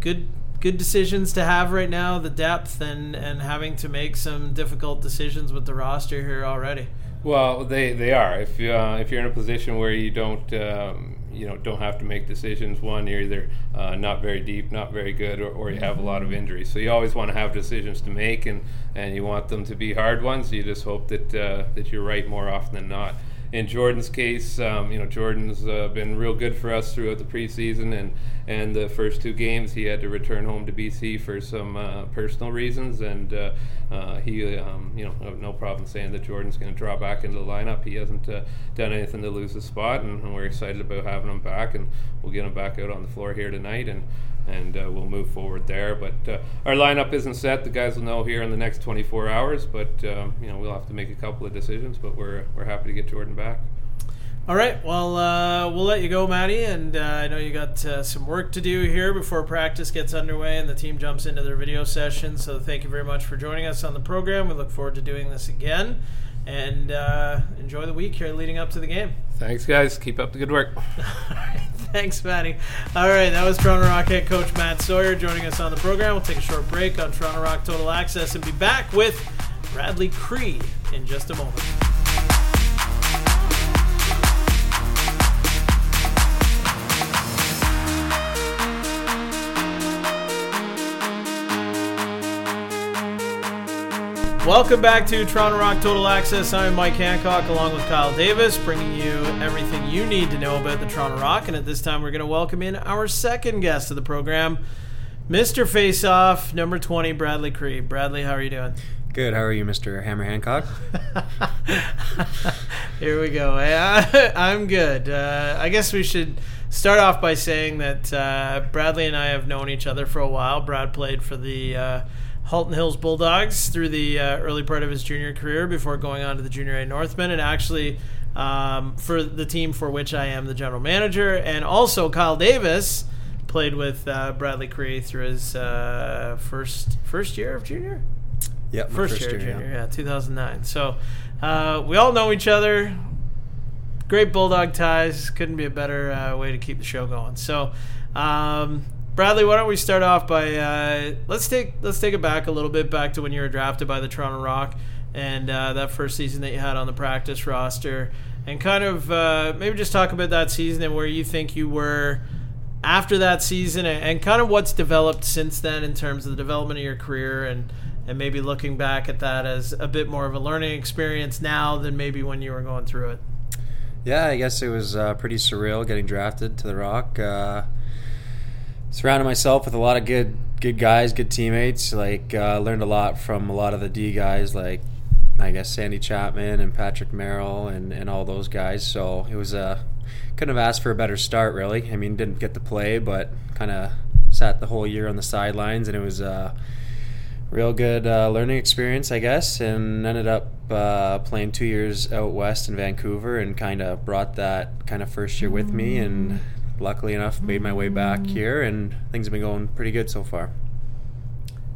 good? Good decisions to have right now, the depth and, and having to make some difficult decisions with the roster here already. Well, they, they are. If uh, if you're in a position where you don't um, you know don't have to make decisions, one you're either uh, not very deep, not very good, or, or you have a lot of injuries. So you always want to have decisions to make, and, and you want them to be hard ones. You just hope that uh, that you're right more often than not in Jordan's case, um, you know, Jordan's uh, been real good for us throughout the preseason, and and the first two games he had to return home to BC for some uh, personal reasons, and uh, uh, he, um, you know, no problem saying that Jordan's going to draw back into the lineup. He hasn't uh, done anything to lose his spot, and, and, we're excited about having him back, and we'll get him back out on the floor here tonight, and and uh, we'll move forward there. But uh, our lineup isn't set. The guys will know here in the next 24 hours. But um, you know we'll have to make a couple of decisions. But we're we're happy to get Jordan back. All right. Well, uh, we'll let you go, Maddie. And uh, I know you got uh, some work to do here before practice gets underway and the team jumps into their video session. So thank you very much for joining us on the program. We look forward to doing this again. And uh, enjoy the week here leading up to the game. Thanks, guys. Keep up the good work. Thanks, Matty. All right, that was Toronto Rock head coach Matt Sawyer joining us on the program. We'll take a short break on Toronto Rock Total Access and be back with Bradley Kri in just a moment. Welcome back to Toronto Rock Total Access. I'm Mike Hancock along with Kyle Davis, bringing you everything you need to know about the Toronto Rock. And at this time, we're going to welcome in our second guest of the program, Mr. Faceoff, number 20, Bradley Kri. Bradley, how are you doing? Good. How are you, Mr. Hammer Hancock? Here we go. I, I'm good. Uh, I guess we should start off by saying that uh, Bradley and I have known each other for a while. Brad played for the uh, Halton Hills Bulldogs through the uh, early part of his junior career before going on to the Junior A Northmen, and actually um, for the team for which I am the general manager. And also, Kyle Davis played with uh, Bradley Kri through his uh, first first year of junior. Yep, my First, year, year, junior, yeah. yeah, 2009. So uh, we all know each other. Great bulldog ties. Couldn't be a better uh, way to keep the show going. So, um, Bradley, why don't we start off by uh, let's take let's take it back a little bit back to when you were drafted by the Toronto Rock and uh, that first season that you had on the practice roster, and kind of uh, maybe just talk about that season and where you think you were after that season and, and kind of what's developed since then in terms of the development of your career and and maybe looking back at that as a bit more of a learning experience now than maybe when you were going through it. Yeah, I guess it was uh, pretty surreal getting drafted to the Rock. Uh, surrounded myself with a lot of good good guys, good teammates. Like uh, learned a lot from a lot of the D guys, like I guess Sandy Chapman and Patrick Merrill and, and all those guys. So it was a couldn't have asked for a better start, really. I mean, didn't get to play, but kind of sat the whole year on the sidelines, and it was a real good uh, learning experience, I guess. And ended up uh, playing two years out west in Vancouver, and kind of brought that kind of first year with me. And luckily enough, made my way back here, and things have been going pretty good so far.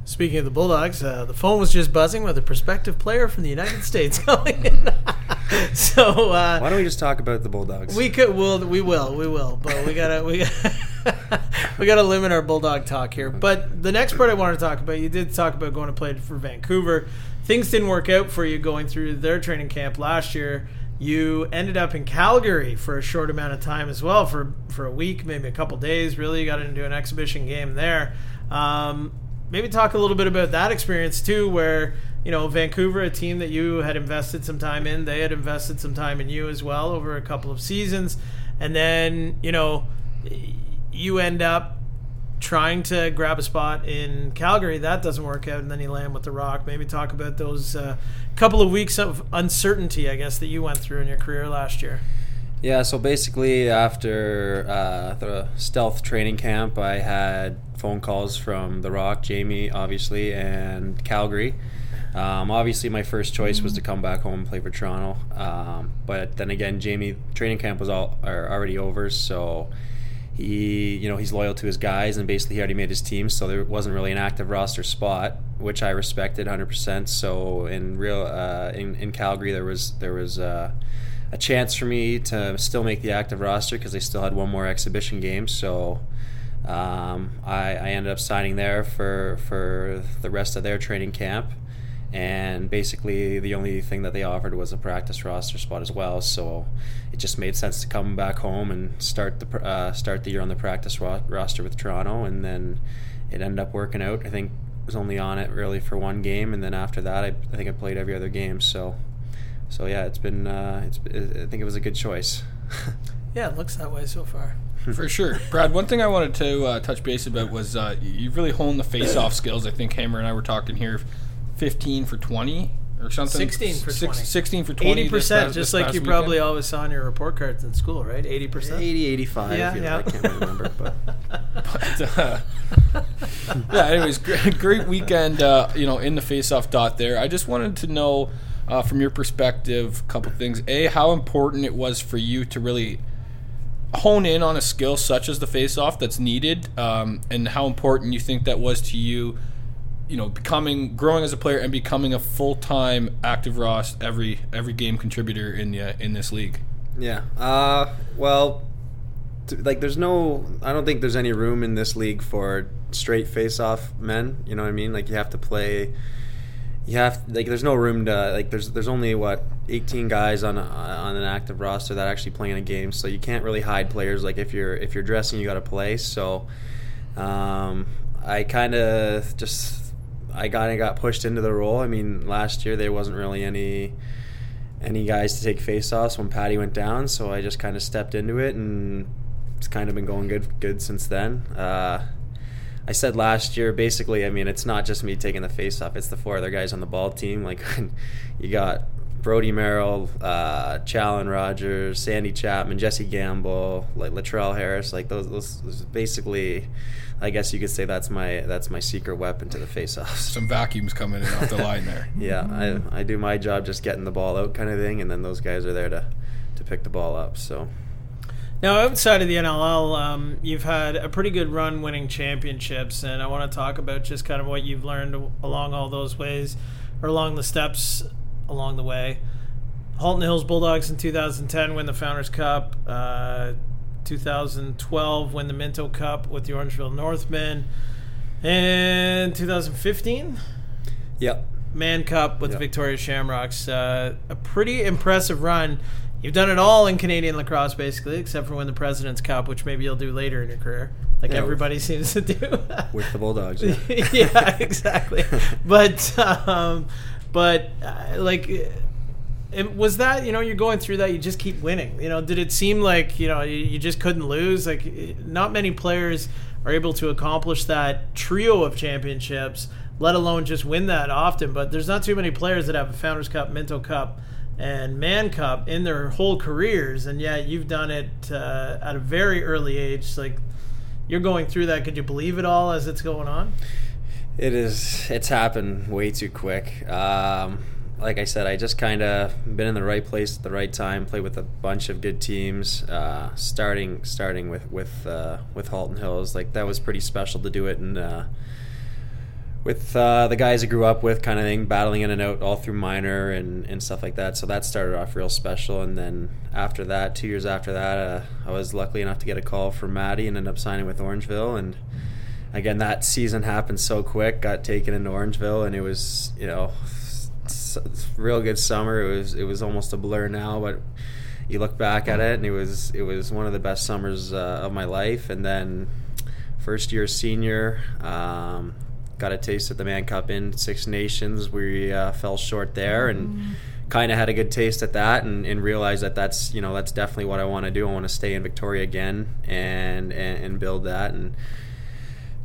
Speaking of the Bulldogs, uh, the phone was just buzzing with a prospective player from the United States calling in. so uh, Why don't we just talk about the Bulldogs? we could, will, we will, we will, but we gotta, we we gotta limit our Bulldog talk here. But the next part I want to talk about, you did talk about going to play for Vancouver. Things didn't work out for you going through their training camp last year. You ended up in Calgary for a short amount of time as well, for for a week, maybe a couple days. Really, you got into an exhibition game there. Um, maybe talk a little bit about that experience too, where you know Vancouver, a team that you had invested some time in, they had invested some time in you as well over a couple of seasons, and then you know you end up trying to grab a spot in Calgary. That doesn't work out, and then you land with the Rock. Maybe talk about those uh, couple of weeks of uncertainty, I guess, that you went through in your career last year. Yeah, so basically, after uh, the stealth training camp, I had phone calls from The Rock, Jamie, obviously, and Calgary. Um, obviously, my first choice was to come back home and play for Toronto. Um, but then again, Jamie training camp was all already over, so he, you know, he's loyal to his guys, and basically he already made his team, so there wasn't really an active roster spot, which I respected 100%. So in real, uh, in in Calgary, there was there was. Uh, a chance for me to still make the active roster because they still had one more exhibition game. So um, I, I ended up signing there for for the rest of their training camp, and basically the only thing that they offered was a practice roster spot as well. So it just made sense to come back home and start the uh, start the year on the practice ro- roster with Toronto, and then it ended up working out. I think I was only on it really for one game, and then after that, I, I think I played every other game. So so yeah, it's been uh, it's I think it was a good choice. Yeah, it looks that way so far. For sure, Brad. One thing I wanted to uh, touch base about was uh, you've really honed the face-off skills. I think Hammer and I were talking here, fifteen for twenty or something. 16 for 20. Sixteen for twenty. Eighty this percent, past- just this like past you weekend. probably always saw on your report cards in school, right? Eighty percent. 80, 85. Yeah, I, yeah. like. I can't remember, but But, uh, yeah. Anyways, great, great weekend. Uh, you know, in the face-off dot there. I just wanted to know uh, from your perspective, a couple things. A, how important it was for you to really hone in on a skill such as the face-off that's needed, um, and how important you think that was to you. You know, becoming, growing as a player, and becoming a full-time active Ross every every game contributor in the in this league. Yeah. Uh, well, like there's no. I don't think there's any room in this league for straight face-off men. You know what I mean? Like you have to play. You have like there's no room to like there's there's only what 18 guys on a, on an active roster that actually play in a game, so you can't really hide players. Like if you're if you're dressing, you got to play. So, um, I kind of just I kind of got pushed into the role. I mean, last year there wasn't really any any guys to take face-offs when Patty went down, so I just kind of stepped into it, and it's kind of been going good good since then. Uh, I said last year, basically, I mean, it's not just me taking the face-off; it's the four other guys on the ball team. Like, you got Brodie Merrill, uh, Challen Rogers, Sandy Chapman, Jesse Gamble, like Latrell Harris, like those, those, those basically, I guess you could say that's my that's my secret weapon to the faceoffs. Some vacuums coming in off the line there. Yeah, I, I do my job just getting the ball out kind of thing, and then those guys are there to, to pick the ball up. So Now, outside of the NLL, um, you've had a pretty good run winning championships, and I want to talk about just kind of what you've learned along all those ways, or along the steps along the way. Halton Hills Bulldogs in 2010 win the Founders Cup. Uh, 2012 win the Minto Cup with the Orangeville Northmen. And 2015 yep, Mann Cup with the Victoria Shamrocks. Uh, a pretty impressive run. You've done it all in Canadian lacrosse, basically, except for win the President's Cup, which maybe you'll do later in your career, like Yeah, everybody seems to do. with the Bulldogs. Yeah. yeah, exactly. But um, but uh, like, it, was that you know you're going through that you just keep winning? You know, did it seem like you know you, you just couldn't lose? Like, not many players are able to accomplish that trio of championships, let alone just win that often. But there's not too many players that have a Founders Cup, Minto Cup. And Mann Cup in their whole careers, and yet you've done it uh, at a very early age. Like you're going through that. Could you believe it all as it's going on? It is. It's happened way too quick. Um, like I said, I just kind of been in the right place at the right time. Played with a bunch of good teams. Uh, starting starting with with uh, with Halton Hills, like that was pretty special to do it and. Uh, with uh, the guys I grew up with, kind of thing, battling in and out all through minor and, and stuff like that. So that started off real special. And then after that, two years after that, uh, I was lucky enough to get a call from Maddie and end up signing with Orangeville. And again, that season happened so quick. Got taken into Orangeville, and it was you know, real good summer. It was it was almost a blur now, but you look back at it, and it was it was one of the best summers uh, of my life. And then first year senior. Um, got a taste at the Mann Cup in Six Nations. We uh, fell short there, and kind of had a good taste at that, and, and realized that that's you know that's definitely what I want to do. I want to stay in Victoria again and, and and build that. And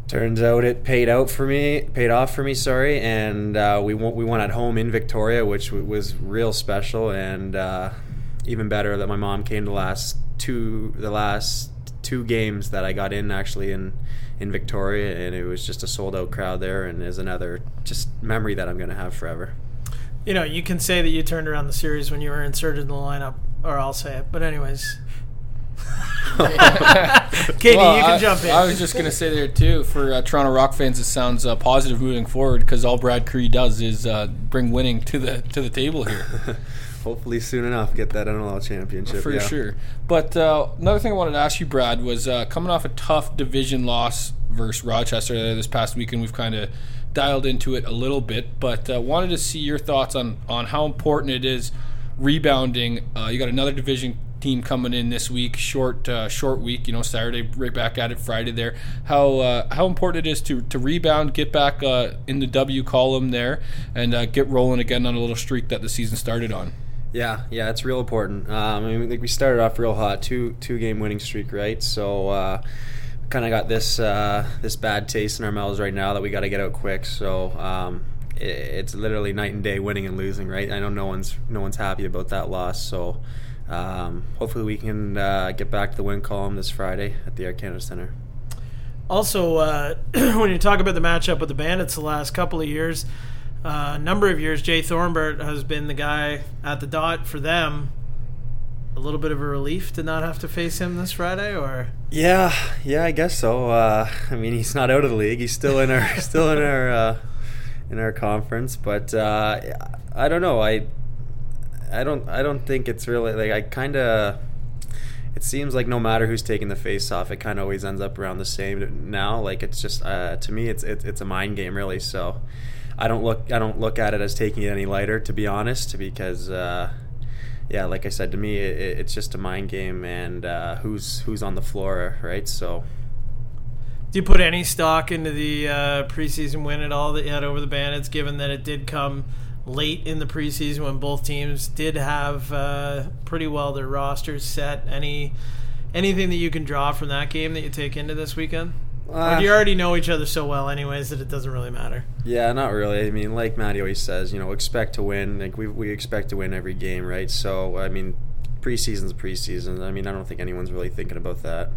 turns out it paid out for me, paid off for me. Sorry, and uh, we won, we won at home in Victoria, which w- was real special, and uh, even better that my mom came the last two the last two games that I got in actually in in Victoria, and it was just a sold out crowd there, and is another just memory that I'm going to have forever. You know, you can say that you turned around the series when you were inserted in the lineup, or I'll say it. But anyways, Katie, Well, you can I, jump in. I was just gonna say there too for uh, Toronto Rock fans, it sounds uh, positive moving forward because all Brad Kri does is uh, bring winning to the to the table here. Hopefully, soon enough, get that NLL championship for yeah. sure. But uh, another thing I wanted to ask you, Brad, was uh, coming off a tough division loss versus Rochester this past weekend. We've kind of dialed into it a little bit, but uh, wanted to see your thoughts on on how important it is rebounding. Uh, you got another division team coming in this week, short uh, short week. You know, Saturday right back at it, Friday there. How uh, how important it is to to rebound, get back uh, in the W column there, and uh, get rolling again on a little streak that the season started on. Yeah, yeah, it's real important. Um, I mean, like we started off real hot, two two game winning streak, right? So uh, kind of got this uh, this bad taste in our mouths right now that we got to get out quick. So um, it, it's literally night and day, winning and losing, right? I know no one's no one's happy about that loss. So um, hopefully we can uh, get back to the win column this Friday at the Air Canada Center. Also, uh, when you talk about the matchup with the Bandits the last couple of years, a uh, number of years, Jay Thorimbert has been the guy at the dot for them. A little bit of a relief to not have to face him this Friday, or Yeah, yeah, I guess so. Uh, I mean, he's not out of the league; he's still in our still in our uh, in our conference. But uh, I don't know. I I don't I don't think it's really like I kind of. It seems like no matter who's taking the face off, it kind of always ends up around the same now. Like it's just uh, to me, it's, it's it's a mind game really. So I don't look I don't look at it as taking it any lighter, to be honest, because. Uh, yeah, like I said, to me, it, it's just a mind game, and uh, who's who's on the floor, right? So, do you put any stock into the uh, preseason win at all that you had over the Bandits? Given that it did come late in the preseason when both teams did have uh, pretty well their rosters set. Any anything that you can draw from that game that you take into this weekend? Uh, you already know each other so well, anyways, that it doesn't really matter? Yeah, not really. I mean, like Matty always says, you know, expect to win. Like we we expect to win every game, right? So I mean, preseason's preseason. I mean, I don't think anyone's really thinking about that.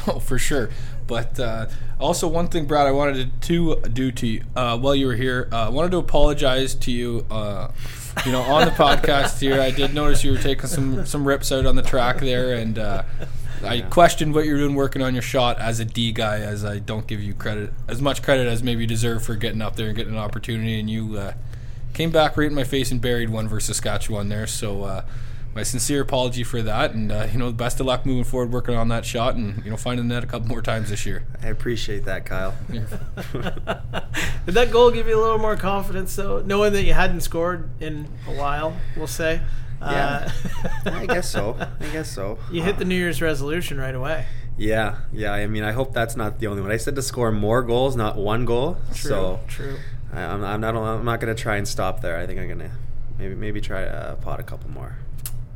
No, for sure. But uh, also, one thing, Brad, I wanted to do to you uh, while you were here, uh, I wanted to apologize to you. Uh, you know, on the podcast here, I did notice you were taking some some rips out on the track there, and uh, I questioned what you were doing working on your shot as a D guy, as I don't give you credit as much credit as maybe you deserve for getting up there and getting an opportunity, and you uh, came back right in my face and buried one versus Saskatchewan there. So. Uh, my sincere apology for that, and uh, you know, best of luck moving forward, working on that shot, and you know, finding that a couple more times this year. I appreciate that, Kyle. Did that goal give you a little more confidence, though, knowing that you hadn't scored in a while? We'll say. Yeah. Uh, I guess so. I guess so. you hit the New Year's resolution right away. Yeah, yeah. I mean, I hope that's not the only one. I said to score more goals, not one goal. True. So true. I, I'm, I'm not. I'm not going to try and stop there. I think I'm going to maybe maybe try to uh, pot a couple more.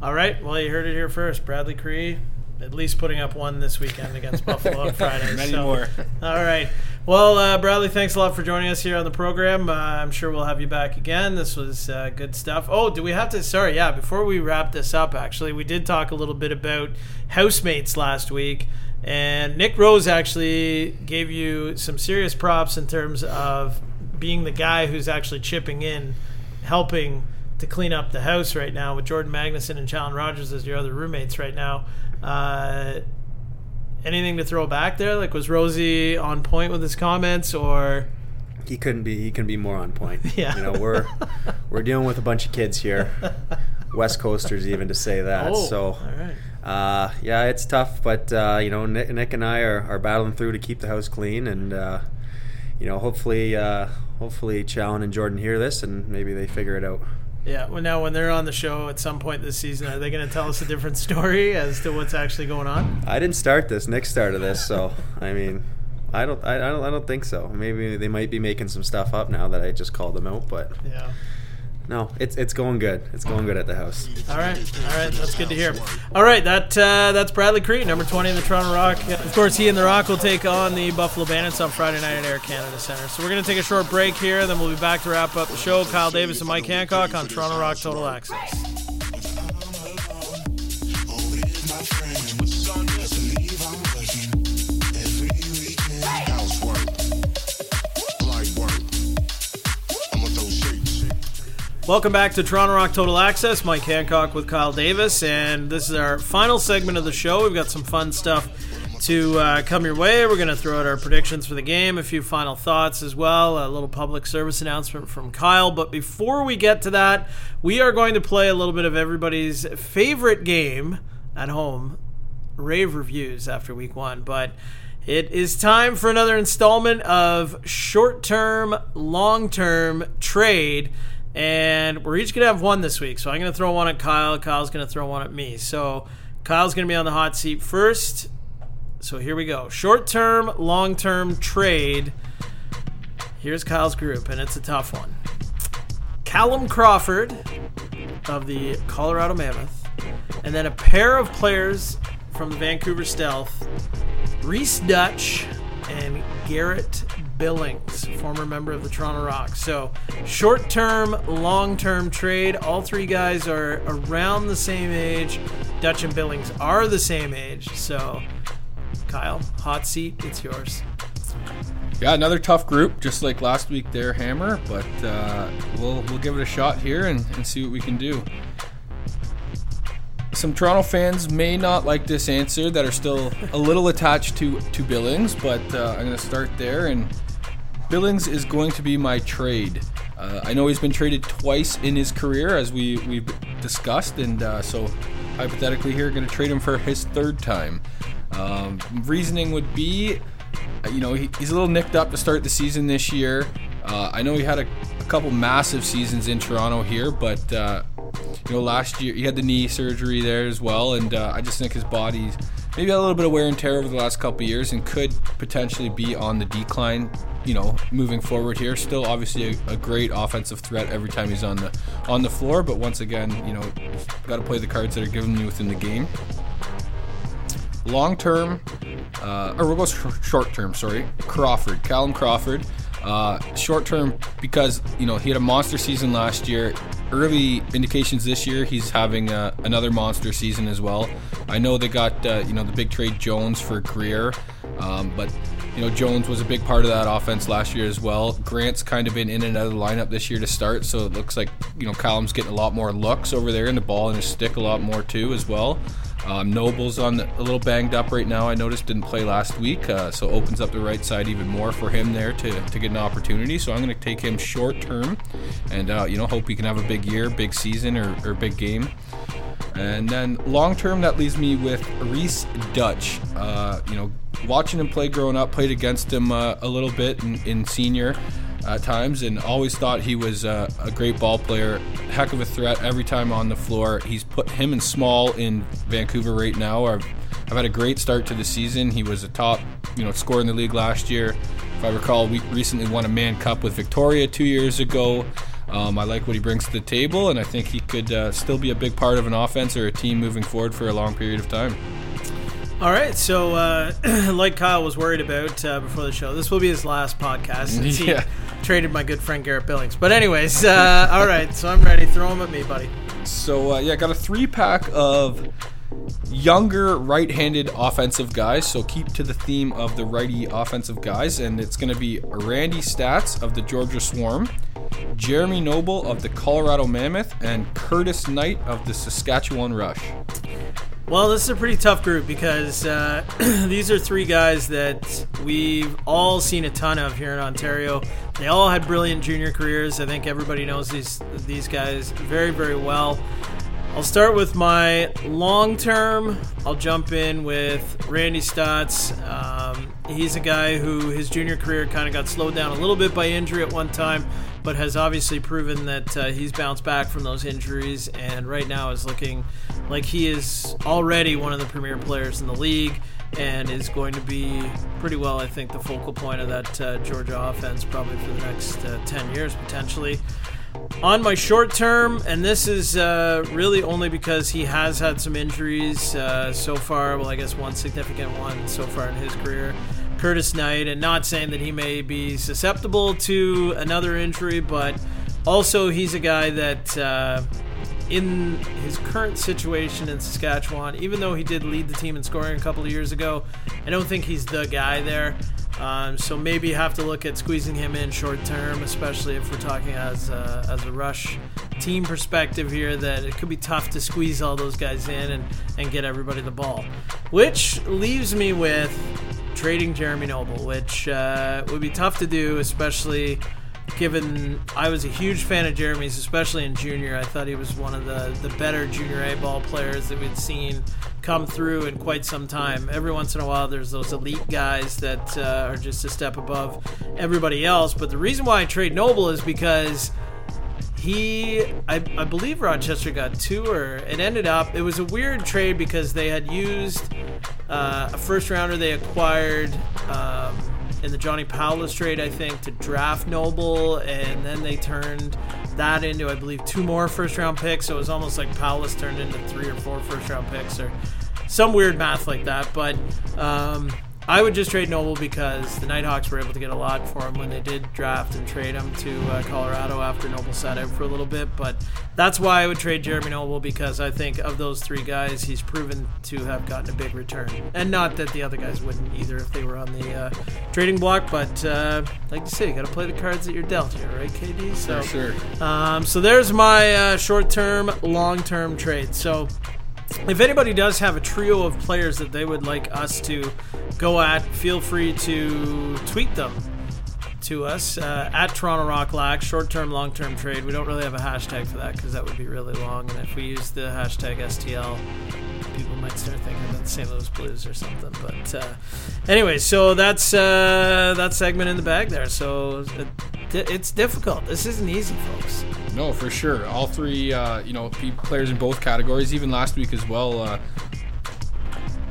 All right. Well, you heard it here first. Bradley Kri, at least putting up one this weekend against Buffalo on Friday. Many so- more. All right. Well, uh, Bradley, thanks a lot for joining us here on the program. Uh, I'm sure we'll have you back again. This was uh, good stuff. Oh, do we have to? Sorry, yeah. Before we wrap this up, actually, we did talk a little bit about housemates last week, and Nick Rose actually gave you some serious props in terms of being the guy who's actually chipping in, helping to clean up the house right now with Jordan Magnuson and Challen Rogers as your other roommates right now. Uh, anything to throw back there? Like, was Rosie on point with his comments, or He couldn't be. He can be more on point. Yeah. You know, we're we're dealing with a bunch of kids here, West Coasters even to say that. oh, so. right, Uh, yeah, it's tough, but uh, you know, Nick, Nick and I are, are battling through to keep the house clean, and uh, you know, hopefully, uh, hopefully, Challen and Jordan hear this, and maybe they figure it out. Yeah. Well, now when they're on the show at some point this season, are they going to tell us a different story as to what's actually going on? I didn't start this; Nick started this, so I mean, I don't, I, I don't, I don't think so. Maybe they might be making some stuff up now that I just called them out, but Yeah. No, it's it's going good. It's going good at the house. All right, all right, that's good to hear. All right, that uh, that's Bradley Kri, number twenty in the Toronto Rock. Of course, he and the Rock will take on the Buffalo Bandits on Friday night at Air Canada Center. So we're going to take a short break here, then we'll be back to wrap up the show. Kyle Davis and Mike Hancock on Toronto Rock Total Access. Welcome back to Toronto Rock Total Access. Mike Hancock with Kyle Davis, and this is our final segment of the show. We've got some fun stuff to uh, come your way. We're going to throw out our predictions for the game, a few final thoughts as well, a little public service announcement from Kyle. But before we get to that, we are going to play a little bit of everybody's favorite game at home, rave reviews after week one. But it is time for another installment of short term, long term trade. And we're each going to have one this week. So I'm going to throw one at Kyle. Kyle's going to throw one at me. So Kyle's going to be on the hot seat first. So here we go. Short term, long term trade. Here's Kyle's group, and it's a tough one. Callum Crawford of the Colorado Mammoth, and then a pair of players from the Vancouver Stealth, Rhys Duch and Garrett Billings, former member of the Toronto Rock. So, short term, long term trade. All three guys are around the same age. Duch and Billings are the same age. So, Kyle, hot seat, it's yours. Yeah, another tough group, just like last week there, Hammer. But uh, we'll we'll give it a shot here and, and see what we can do. Some Toronto fans may not like this answer that are still a little attached to to Billings, but uh, I'm going to start there. And Billings is going to be my trade. Uh, I know he's been traded twice in his career, as we we've discussed, and uh, so hypothetically here, going to trade him for his third time. Um, reasoning would be uh, you know, he, he's a little nicked up to start the season this year. Uh, I know he had a, a couple massive seasons in Toronto here, but uh, you know, last year he had the knee surgery there as well, and uh, I just think his body's maybe a little bit of wear and tear over the last couple years, and could potentially be on the decline. You know, moving forward here, still obviously a, a great offensive threat every time he's on the on the floor, but once again, you know, got to play the cards that are given you within the game. long term, uh, or we'll go sh- short term. Sorry, Crawford, Callum Crawford. Uh, short term because you know he had a monster season last year. Early indications this year he's having uh, another monster season as well. I know they got uh, you know the big trade Jones for Greer, um, but you know Jones was a big part of that offense last year as well. Grant's kind of been in and out of the lineup this year to start, so it looks like you know Callum's getting a lot more looks over there, and the ball and his stick a lot more too as well. Um, Noble's on the, a little banged up right now. I noticed didn't play last week, uh, so opens up the right side even more for him there to, to get an opportunity. So I'm going to take him short term, and uh, you know hope he can have a big year, big season, or, or big game. And then long term, that leaves me with Rhys Duch. Uh, you know, watching him play growing up, played against him uh, a little bit in, in senior at times and always thought he was uh, a great ball player. Heck of a threat every time on the floor. He's put him and Small in Vancouver right now. I've, I've had a great start to the season. He was a top, you know, scorer in the league last year. If I recall, we recently won a Mann Cup with Victoria two years ago. Um, I like what he brings to the table, and I think he could uh, still be a big part of an offense or a team moving forward for a long period of time. All right, so uh, like Kyle was worried about uh, before the show, this will be his last podcast since Yeah. Traded my good friend Garrett Billings. But anyways, uh, all right, so I'm ready. Throw them at me, buddy. So uh, yeah, I got a three pack of younger right-handed offensive guys. So keep to the theme of the righty offensive guys, and it's going to be Randy Staats of the Georgia Swarm, Jeremy Noble of the Colorado Mammoth, and Curtis Knight of the Saskatchewan Rush. Well, this is a pretty tough group because uh, these are three guys that we've all seen a ton of here in Ontario. They all had brilliant junior careers. I think everybody knows these these guys very, very well. I'll start with my long term. I'll jump in with Randy Staats. Um, he's a guy who his junior career kind of got slowed down a little bit by injury at one time, but has obviously proven that uh, he's bounced back from those injuries and right now is looking like he is already one of the premier players in the league and is going to be pretty well, I think, the focal point of that uh, Georgia offense probably for the next uh, 10 years potentially. On my short term, and this is uh, really only because he has had some injuries uh, so far. Well, I guess one significant one so far in his career. Curtis Knight, and not saying that he may be susceptible to another injury, but also he's a guy that uh, in his current situation in Saskatchewan, even though he did lead the team in scoring a couple of years ago, I don't think he's the guy there. Um, so maybe have to look at squeezing him in short term, especially if we're talking as a, as a rush team perspective here. That it could be tough to squeeze all those guys in and, and get everybody the ball, which leaves me with trading Jeremy Noble, which uh, would be tough to do, especially given I was a huge fan of Jeremy's, especially in junior. I thought he was one of the, the better junior A ball players that we'd seen come through in quite some time. Every once in a while, there's those elite guys that uh, are just a step above everybody else. But the reason why I trade Noble is because he I, I believe rochester got two or it ended up it was a weird trade because they had used uh, a first rounder they acquired um, in the johnny Powless trade i think to draft noble and then they turned that into i believe two more first round picks. So it was almost like Powless turned into three or four first round picks or some weird math like that. But um, I would just trade Noble because the Nighthawks were able to get a lot for him when they did draft and trade him to uh, Colorado after Noble sat out for a little bit. But that's why I would trade Jeremy Noble because I think of those three guys, he's proven to have gotten a big return. And not that the other guys wouldn't either if they were on the uh, trading block, but uh, like you say, you got to play the cards that you're dealt here, right, KD? So, For sure. um, so there's my uh, short-term, long-term trade. So if anybody does have a trio of players that they would like us to go at, feel free to tweet them to us uh, at Toronto Rock Lax, short term, long term trade. We don't really have a hashtag for that because that would be really long. And if we use the hashtag STL, people might start thinking about the St. Louis Blues or something. But uh, anyway, so that's uh, that segment in the bag there. So it, it's difficult. This isn't easy, folks. No, for sure. All three, uh, you know, players in both categories, even last week as well, uh,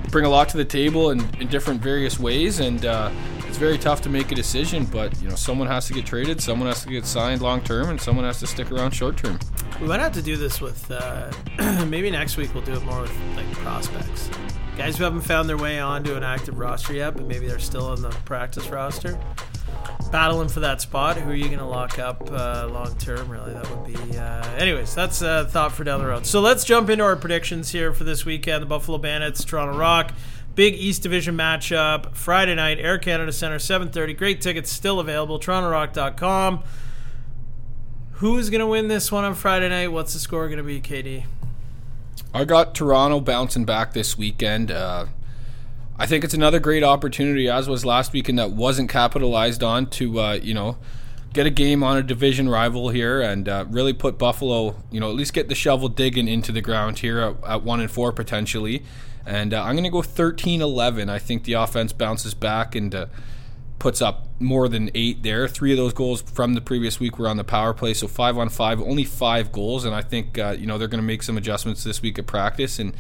bring a lot to the table in, in different various ways, and uh, it's very tough to make a decision. But you know, someone has to get traded, someone has to get signed long term, and someone has to stick around short term. We might have to do this with uh, maybe next week. We'll do it more with like prospects. guys who haven't found their way onto an active roster yet, but maybe they're still on the practice roster, battling for that spot. Who are you going to lock up uh, long term? Really, that would be. Uh, anyways, that's a thought for down the road. So let's jump into our predictions here for this weekend. The Buffalo Bandits, Toronto Rock. Big East Division matchup Friday night, Air Canada Center, 7:30. Great tickets still available. TorontoRock.com. Who's gonna win this one on Friday night? What's the score gonna be, KD? I got Toronto bouncing back this weekend. Uh, I think it's another great opportunity, as was last weekend, that wasn't capitalized on to uh, you know get a game on a division rival here and uh, really put Buffalo, you know, at least get the shovel digging into the ground here at, at one and four potentially. And uh, I'm going to go 13 11. I think the offense bounces back and uh, puts up more than eight there. Three of those goals from the previous week were on the power play, so five on five, only five goals. And I think, uh, you know, they're going to make some adjustments this week at practice and,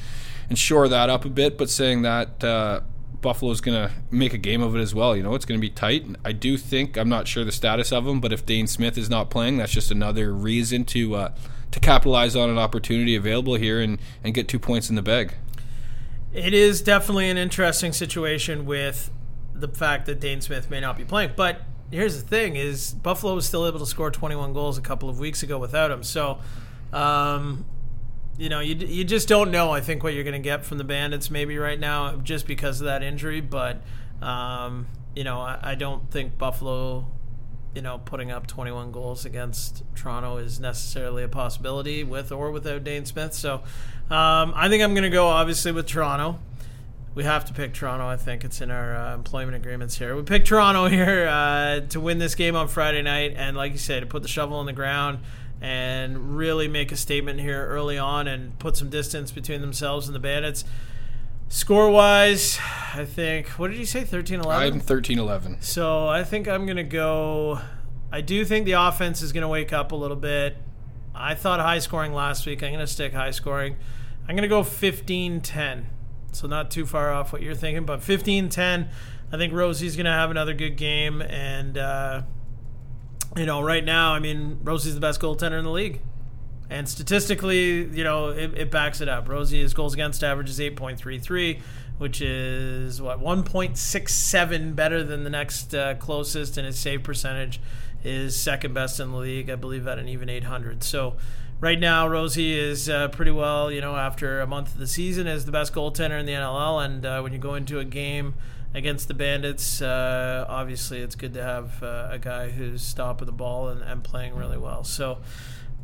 and shore that up a bit. But saying that, uh, Buffalo's going to make a game of it as well. You know, it's going to be tight. I do think I'm not sure the status of him, but if Dhane Smith is not playing, that's just another reason to uh, to capitalize on an opportunity available here and, and get two points in the bag. It is definitely an interesting situation with the fact that Dhane Smith may not be playing. But here's the thing: is Buffalo was still able to score 21 goals a couple of weeks ago without him. So, um, you know, you you just don't know. I think what you're going to get from the Bandits maybe right now just because of that injury. But um, you know, I, I don't think Buffalo you know, putting up 21 goals against Toronto is necessarily a possibility with or without Dhane Smith. So um, I think I'm going to go obviously with Toronto. We have to pick Toronto. I think it's in our uh, employment agreements here. We pick Toronto here uh, to win this game on Friday night, and like you said, to put the shovel in the ground and really make a statement here early on and put some distance between themselves and the Bandits. Score wise, I think, what did you say, 13 11? I'm 13 11. So I think I'm going to go. I do think the offense is going to wake up a little bit. I thought high scoring last week. I'm going to stick high scoring. I'm going to go 15 10. So not too far off what you're thinking, but 15 10. I think Rosie's going to have another good game. And, uh, you know, right now, I mean, Rosie's the best goaltender in the league. And statistically, you know, it, it backs it up. Rosie's goals against average is 8.33, which is what 1.67 better than the next uh, closest, and his save percentage is second best in the league, I believe, at an even 800. So right now, Rosie is uh, pretty well, you know, after a month of the season, is the best goaltender in the NLL. And uh, when you go into a game against the Bandits, uh, obviously it's good to have uh, a guy who's stopping the ball and, and playing really well. So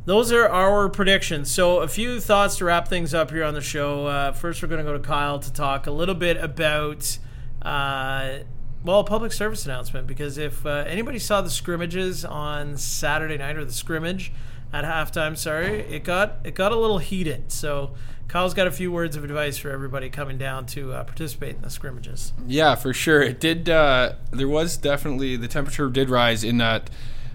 those are our predictions. So, a few thoughts to wrap things up here on the show. Uh, first, we're going to go to Kyle to talk a little bit about, uh, well, a public service announcement. Because if uh, anybody saw the scrimmages on Saturday night, or the scrimmage at halftime, sorry, it got it got a little heated. So, Kyle's got a few words of advice for everybody coming down to uh, participate in the scrimmages. Yeah, for sure. It did. Uh, there was definitely the temperature did rise in that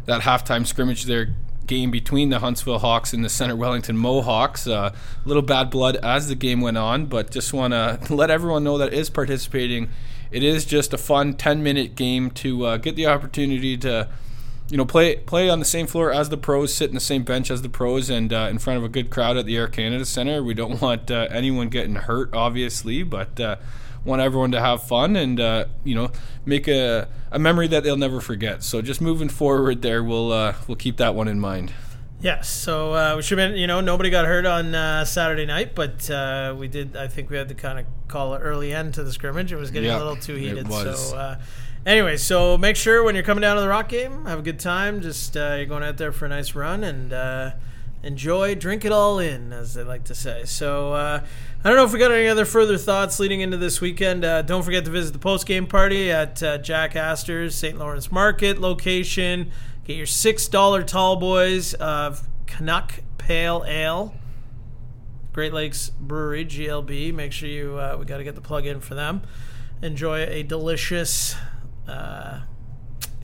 that halftime scrimmage there game between the Huntsville Hawks and the Center Wellington Mohawks. A uh, little bad blood as the game went on, but just want to let everyone know that is participating. It is just a fun 10 minute game to uh, get the opportunity to you know, play play on the same floor as the pros, sit in the same bench as the pros, and uh, in front of a good crowd at the Air Canada Center. We don't want uh, anyone getting hurt, obviously, but uh, want everyone to have fun and uh, you know make a, a memory that they'll never forget. So just moving forward, there we'll uh, we'll keep that one in mind. Yes, so uh, we should have been, you know, nobody got hurt on uh, Saturday night, but uh, we did. I think we had to kind of call an early end to the scrimmage. It was getting a little too heated. So, uh, anyway, so make sure when you're coming down to the Rock game, have a good time. Just uh, you're going out there for a nice run and uh, enjoy, drink it all in, as they like to say. So. I don't know if we got any other further thoughts leading into this weekend. Uh, don't forget to visit the post game party at uh, Jack Astor's St. Lawrence Market location. Get your six dollar tall boys of Canuck Pale Ale. Great Lakes Brewery GLB. Make sure you uh, we got to get the plug in for them. Enjoy a delicious uh,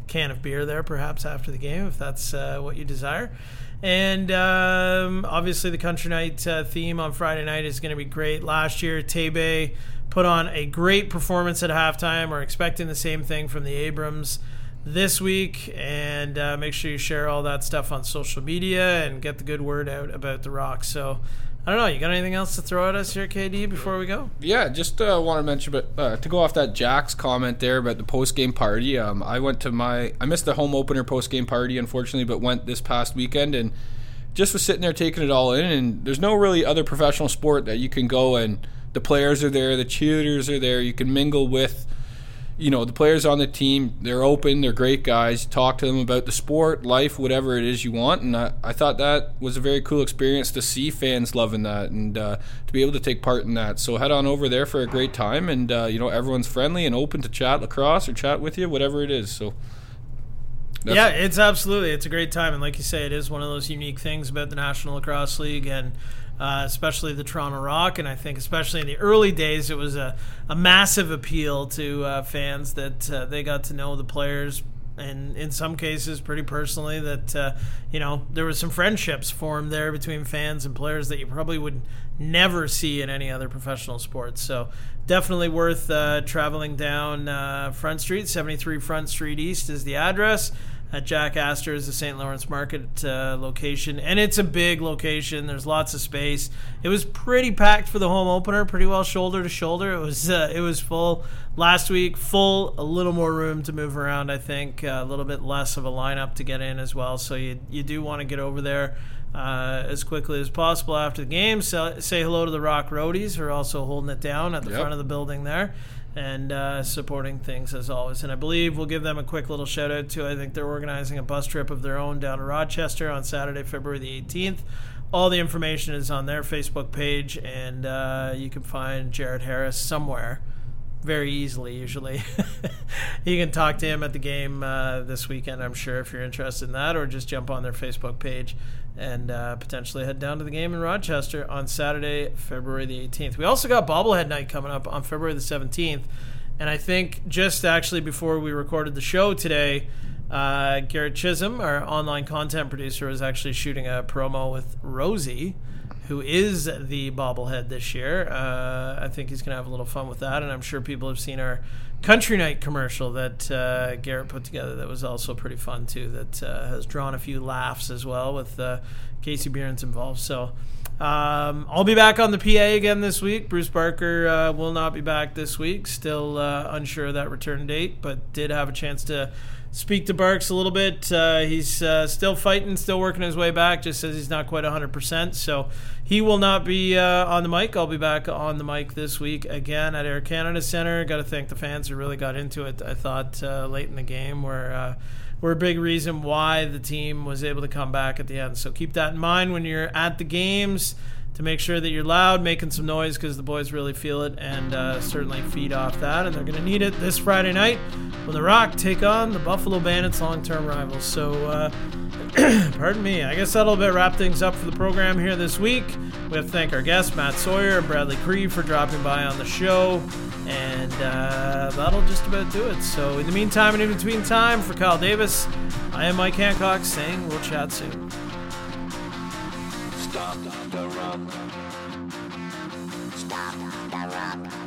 can of beer there, perhaps after the game, if that's uh, what you desire. And um, obviously, the country night uh, theme on Friday night is going to be great. Last year, Tebe put on a great performance at halftime. We're expecting the same thing from the Abrams this week. And uh, make sure you share all that stuff on social media and get the good word out about the Rock. So I don't know. You got anything else to throw at us here, KD, before we go? Yeah, just uh, want to mention, but uh, to go off that Jack's comment there about the post game party. Um, I went to my, I missed the home opener post game party, unfortunately, but went this past weekend and just was sitting there taking it all in. And there's no really other professional sport that you can go and the players are there, the cheerleaders are there, you can mingle with you know the players on the team they're open they're great guys. Talk to them about the sport life whatever it is you want. And i, I thought that was a very cool experience to see fans loving that and uh, to be able to take part in that. So head on over there for a great time and uh, you know everyone's friendly and open to chat lacrosse or chat with you whatever it is. So yeah, it's absolutely it's a great time, and like you say, it is one of those unique things about the National Lacrosse League, and uh, especially the Toronto Rock. And I think, especially in the early days, it was a, a massive appeal to uh, fans that uh, they got to know the players. And in some cases, pretty personally, that uh, you know there was some friendships formed there between fans and players that you probably would never see in any other professional sports. So definitely worth uh, traveling down uh, Front Street, 73 Front Street East is the address at Jack Astor's, the St. Lawrence Market uh, location, and it's a big location. There's lots of space. It was pretty packed for the home opener, pretty well shoulder to shoulder. It was uh, it was full last week, full. A little more room to move around, I think. Uh, a little bit less of a lineup to get in as well. So you you do want to get over there. Uh, as quickly as possible after the game. So, say hello to the Rock Roadies, who are also holding it down at the yep. front of the building there and uh, supporting things as always. And I believe we'll give them a quick little shout out too. I think they're organizing a bus trip of their own down to Rochester on Saturday, February the 18th. All the information is on their Facebook page, and uh, you can find Jared Harris somewhere very easily, usually. you can talk to him at the game uh, this weekend, I'm sure, if you're interested in that, or just jump on their Facebook page and uh, potentially head down to the game in Rochester on Saturday, February the 18th. We also got bobblehead night coming up on February the 17th. And I think just actually before we recorded the show today, uh, Garrett Chisholm, our online content producer, was actually shooting a promo with Rosie, who is the bobblehead this year. Uh, I think he's going to have a little fun with that. And I'm sure people have seen our country night commercial that uh, Garrett put together that was also pretty fun too. That uh, has drawn a few laughs as well with uh, Casey Behrens involved. So um, I'll be back on the PA again this week. Bruce Barker uh, will not be back this week. Still uh, unsure of that return date, but did have a chance to speak to Barks a little bit. Uh, he's uh, still fighting, still working his way back. Just says he's not quite 100%. So he will not be uh, on the mic. I'll be back on the mic this week again at Air Canada Center. Got to thank the fans who really got into it. I thought uh, late in the game were uh, were a big reason why the team was able to come back at the end. So keep that in mind when you're at the games to make sure that you're loud, making some noise because the boys really feel it and uh, certainly feed off that. And they're going to need it this Friday night when the Rock take on the Buffalo Bandits, long term rivals. So, uh, pardon me, I guess that'll bit wrap things up for the program here this week. We have to thank our guests, Matt Sawyer and Bradley Kri, for dropping by on the show. And uh, that'll just about do it. So, in the meantime and in between time, for Kyle Davis, I am Mike Hancock saying we'll chat soon. Stop the rock. Stop the rock.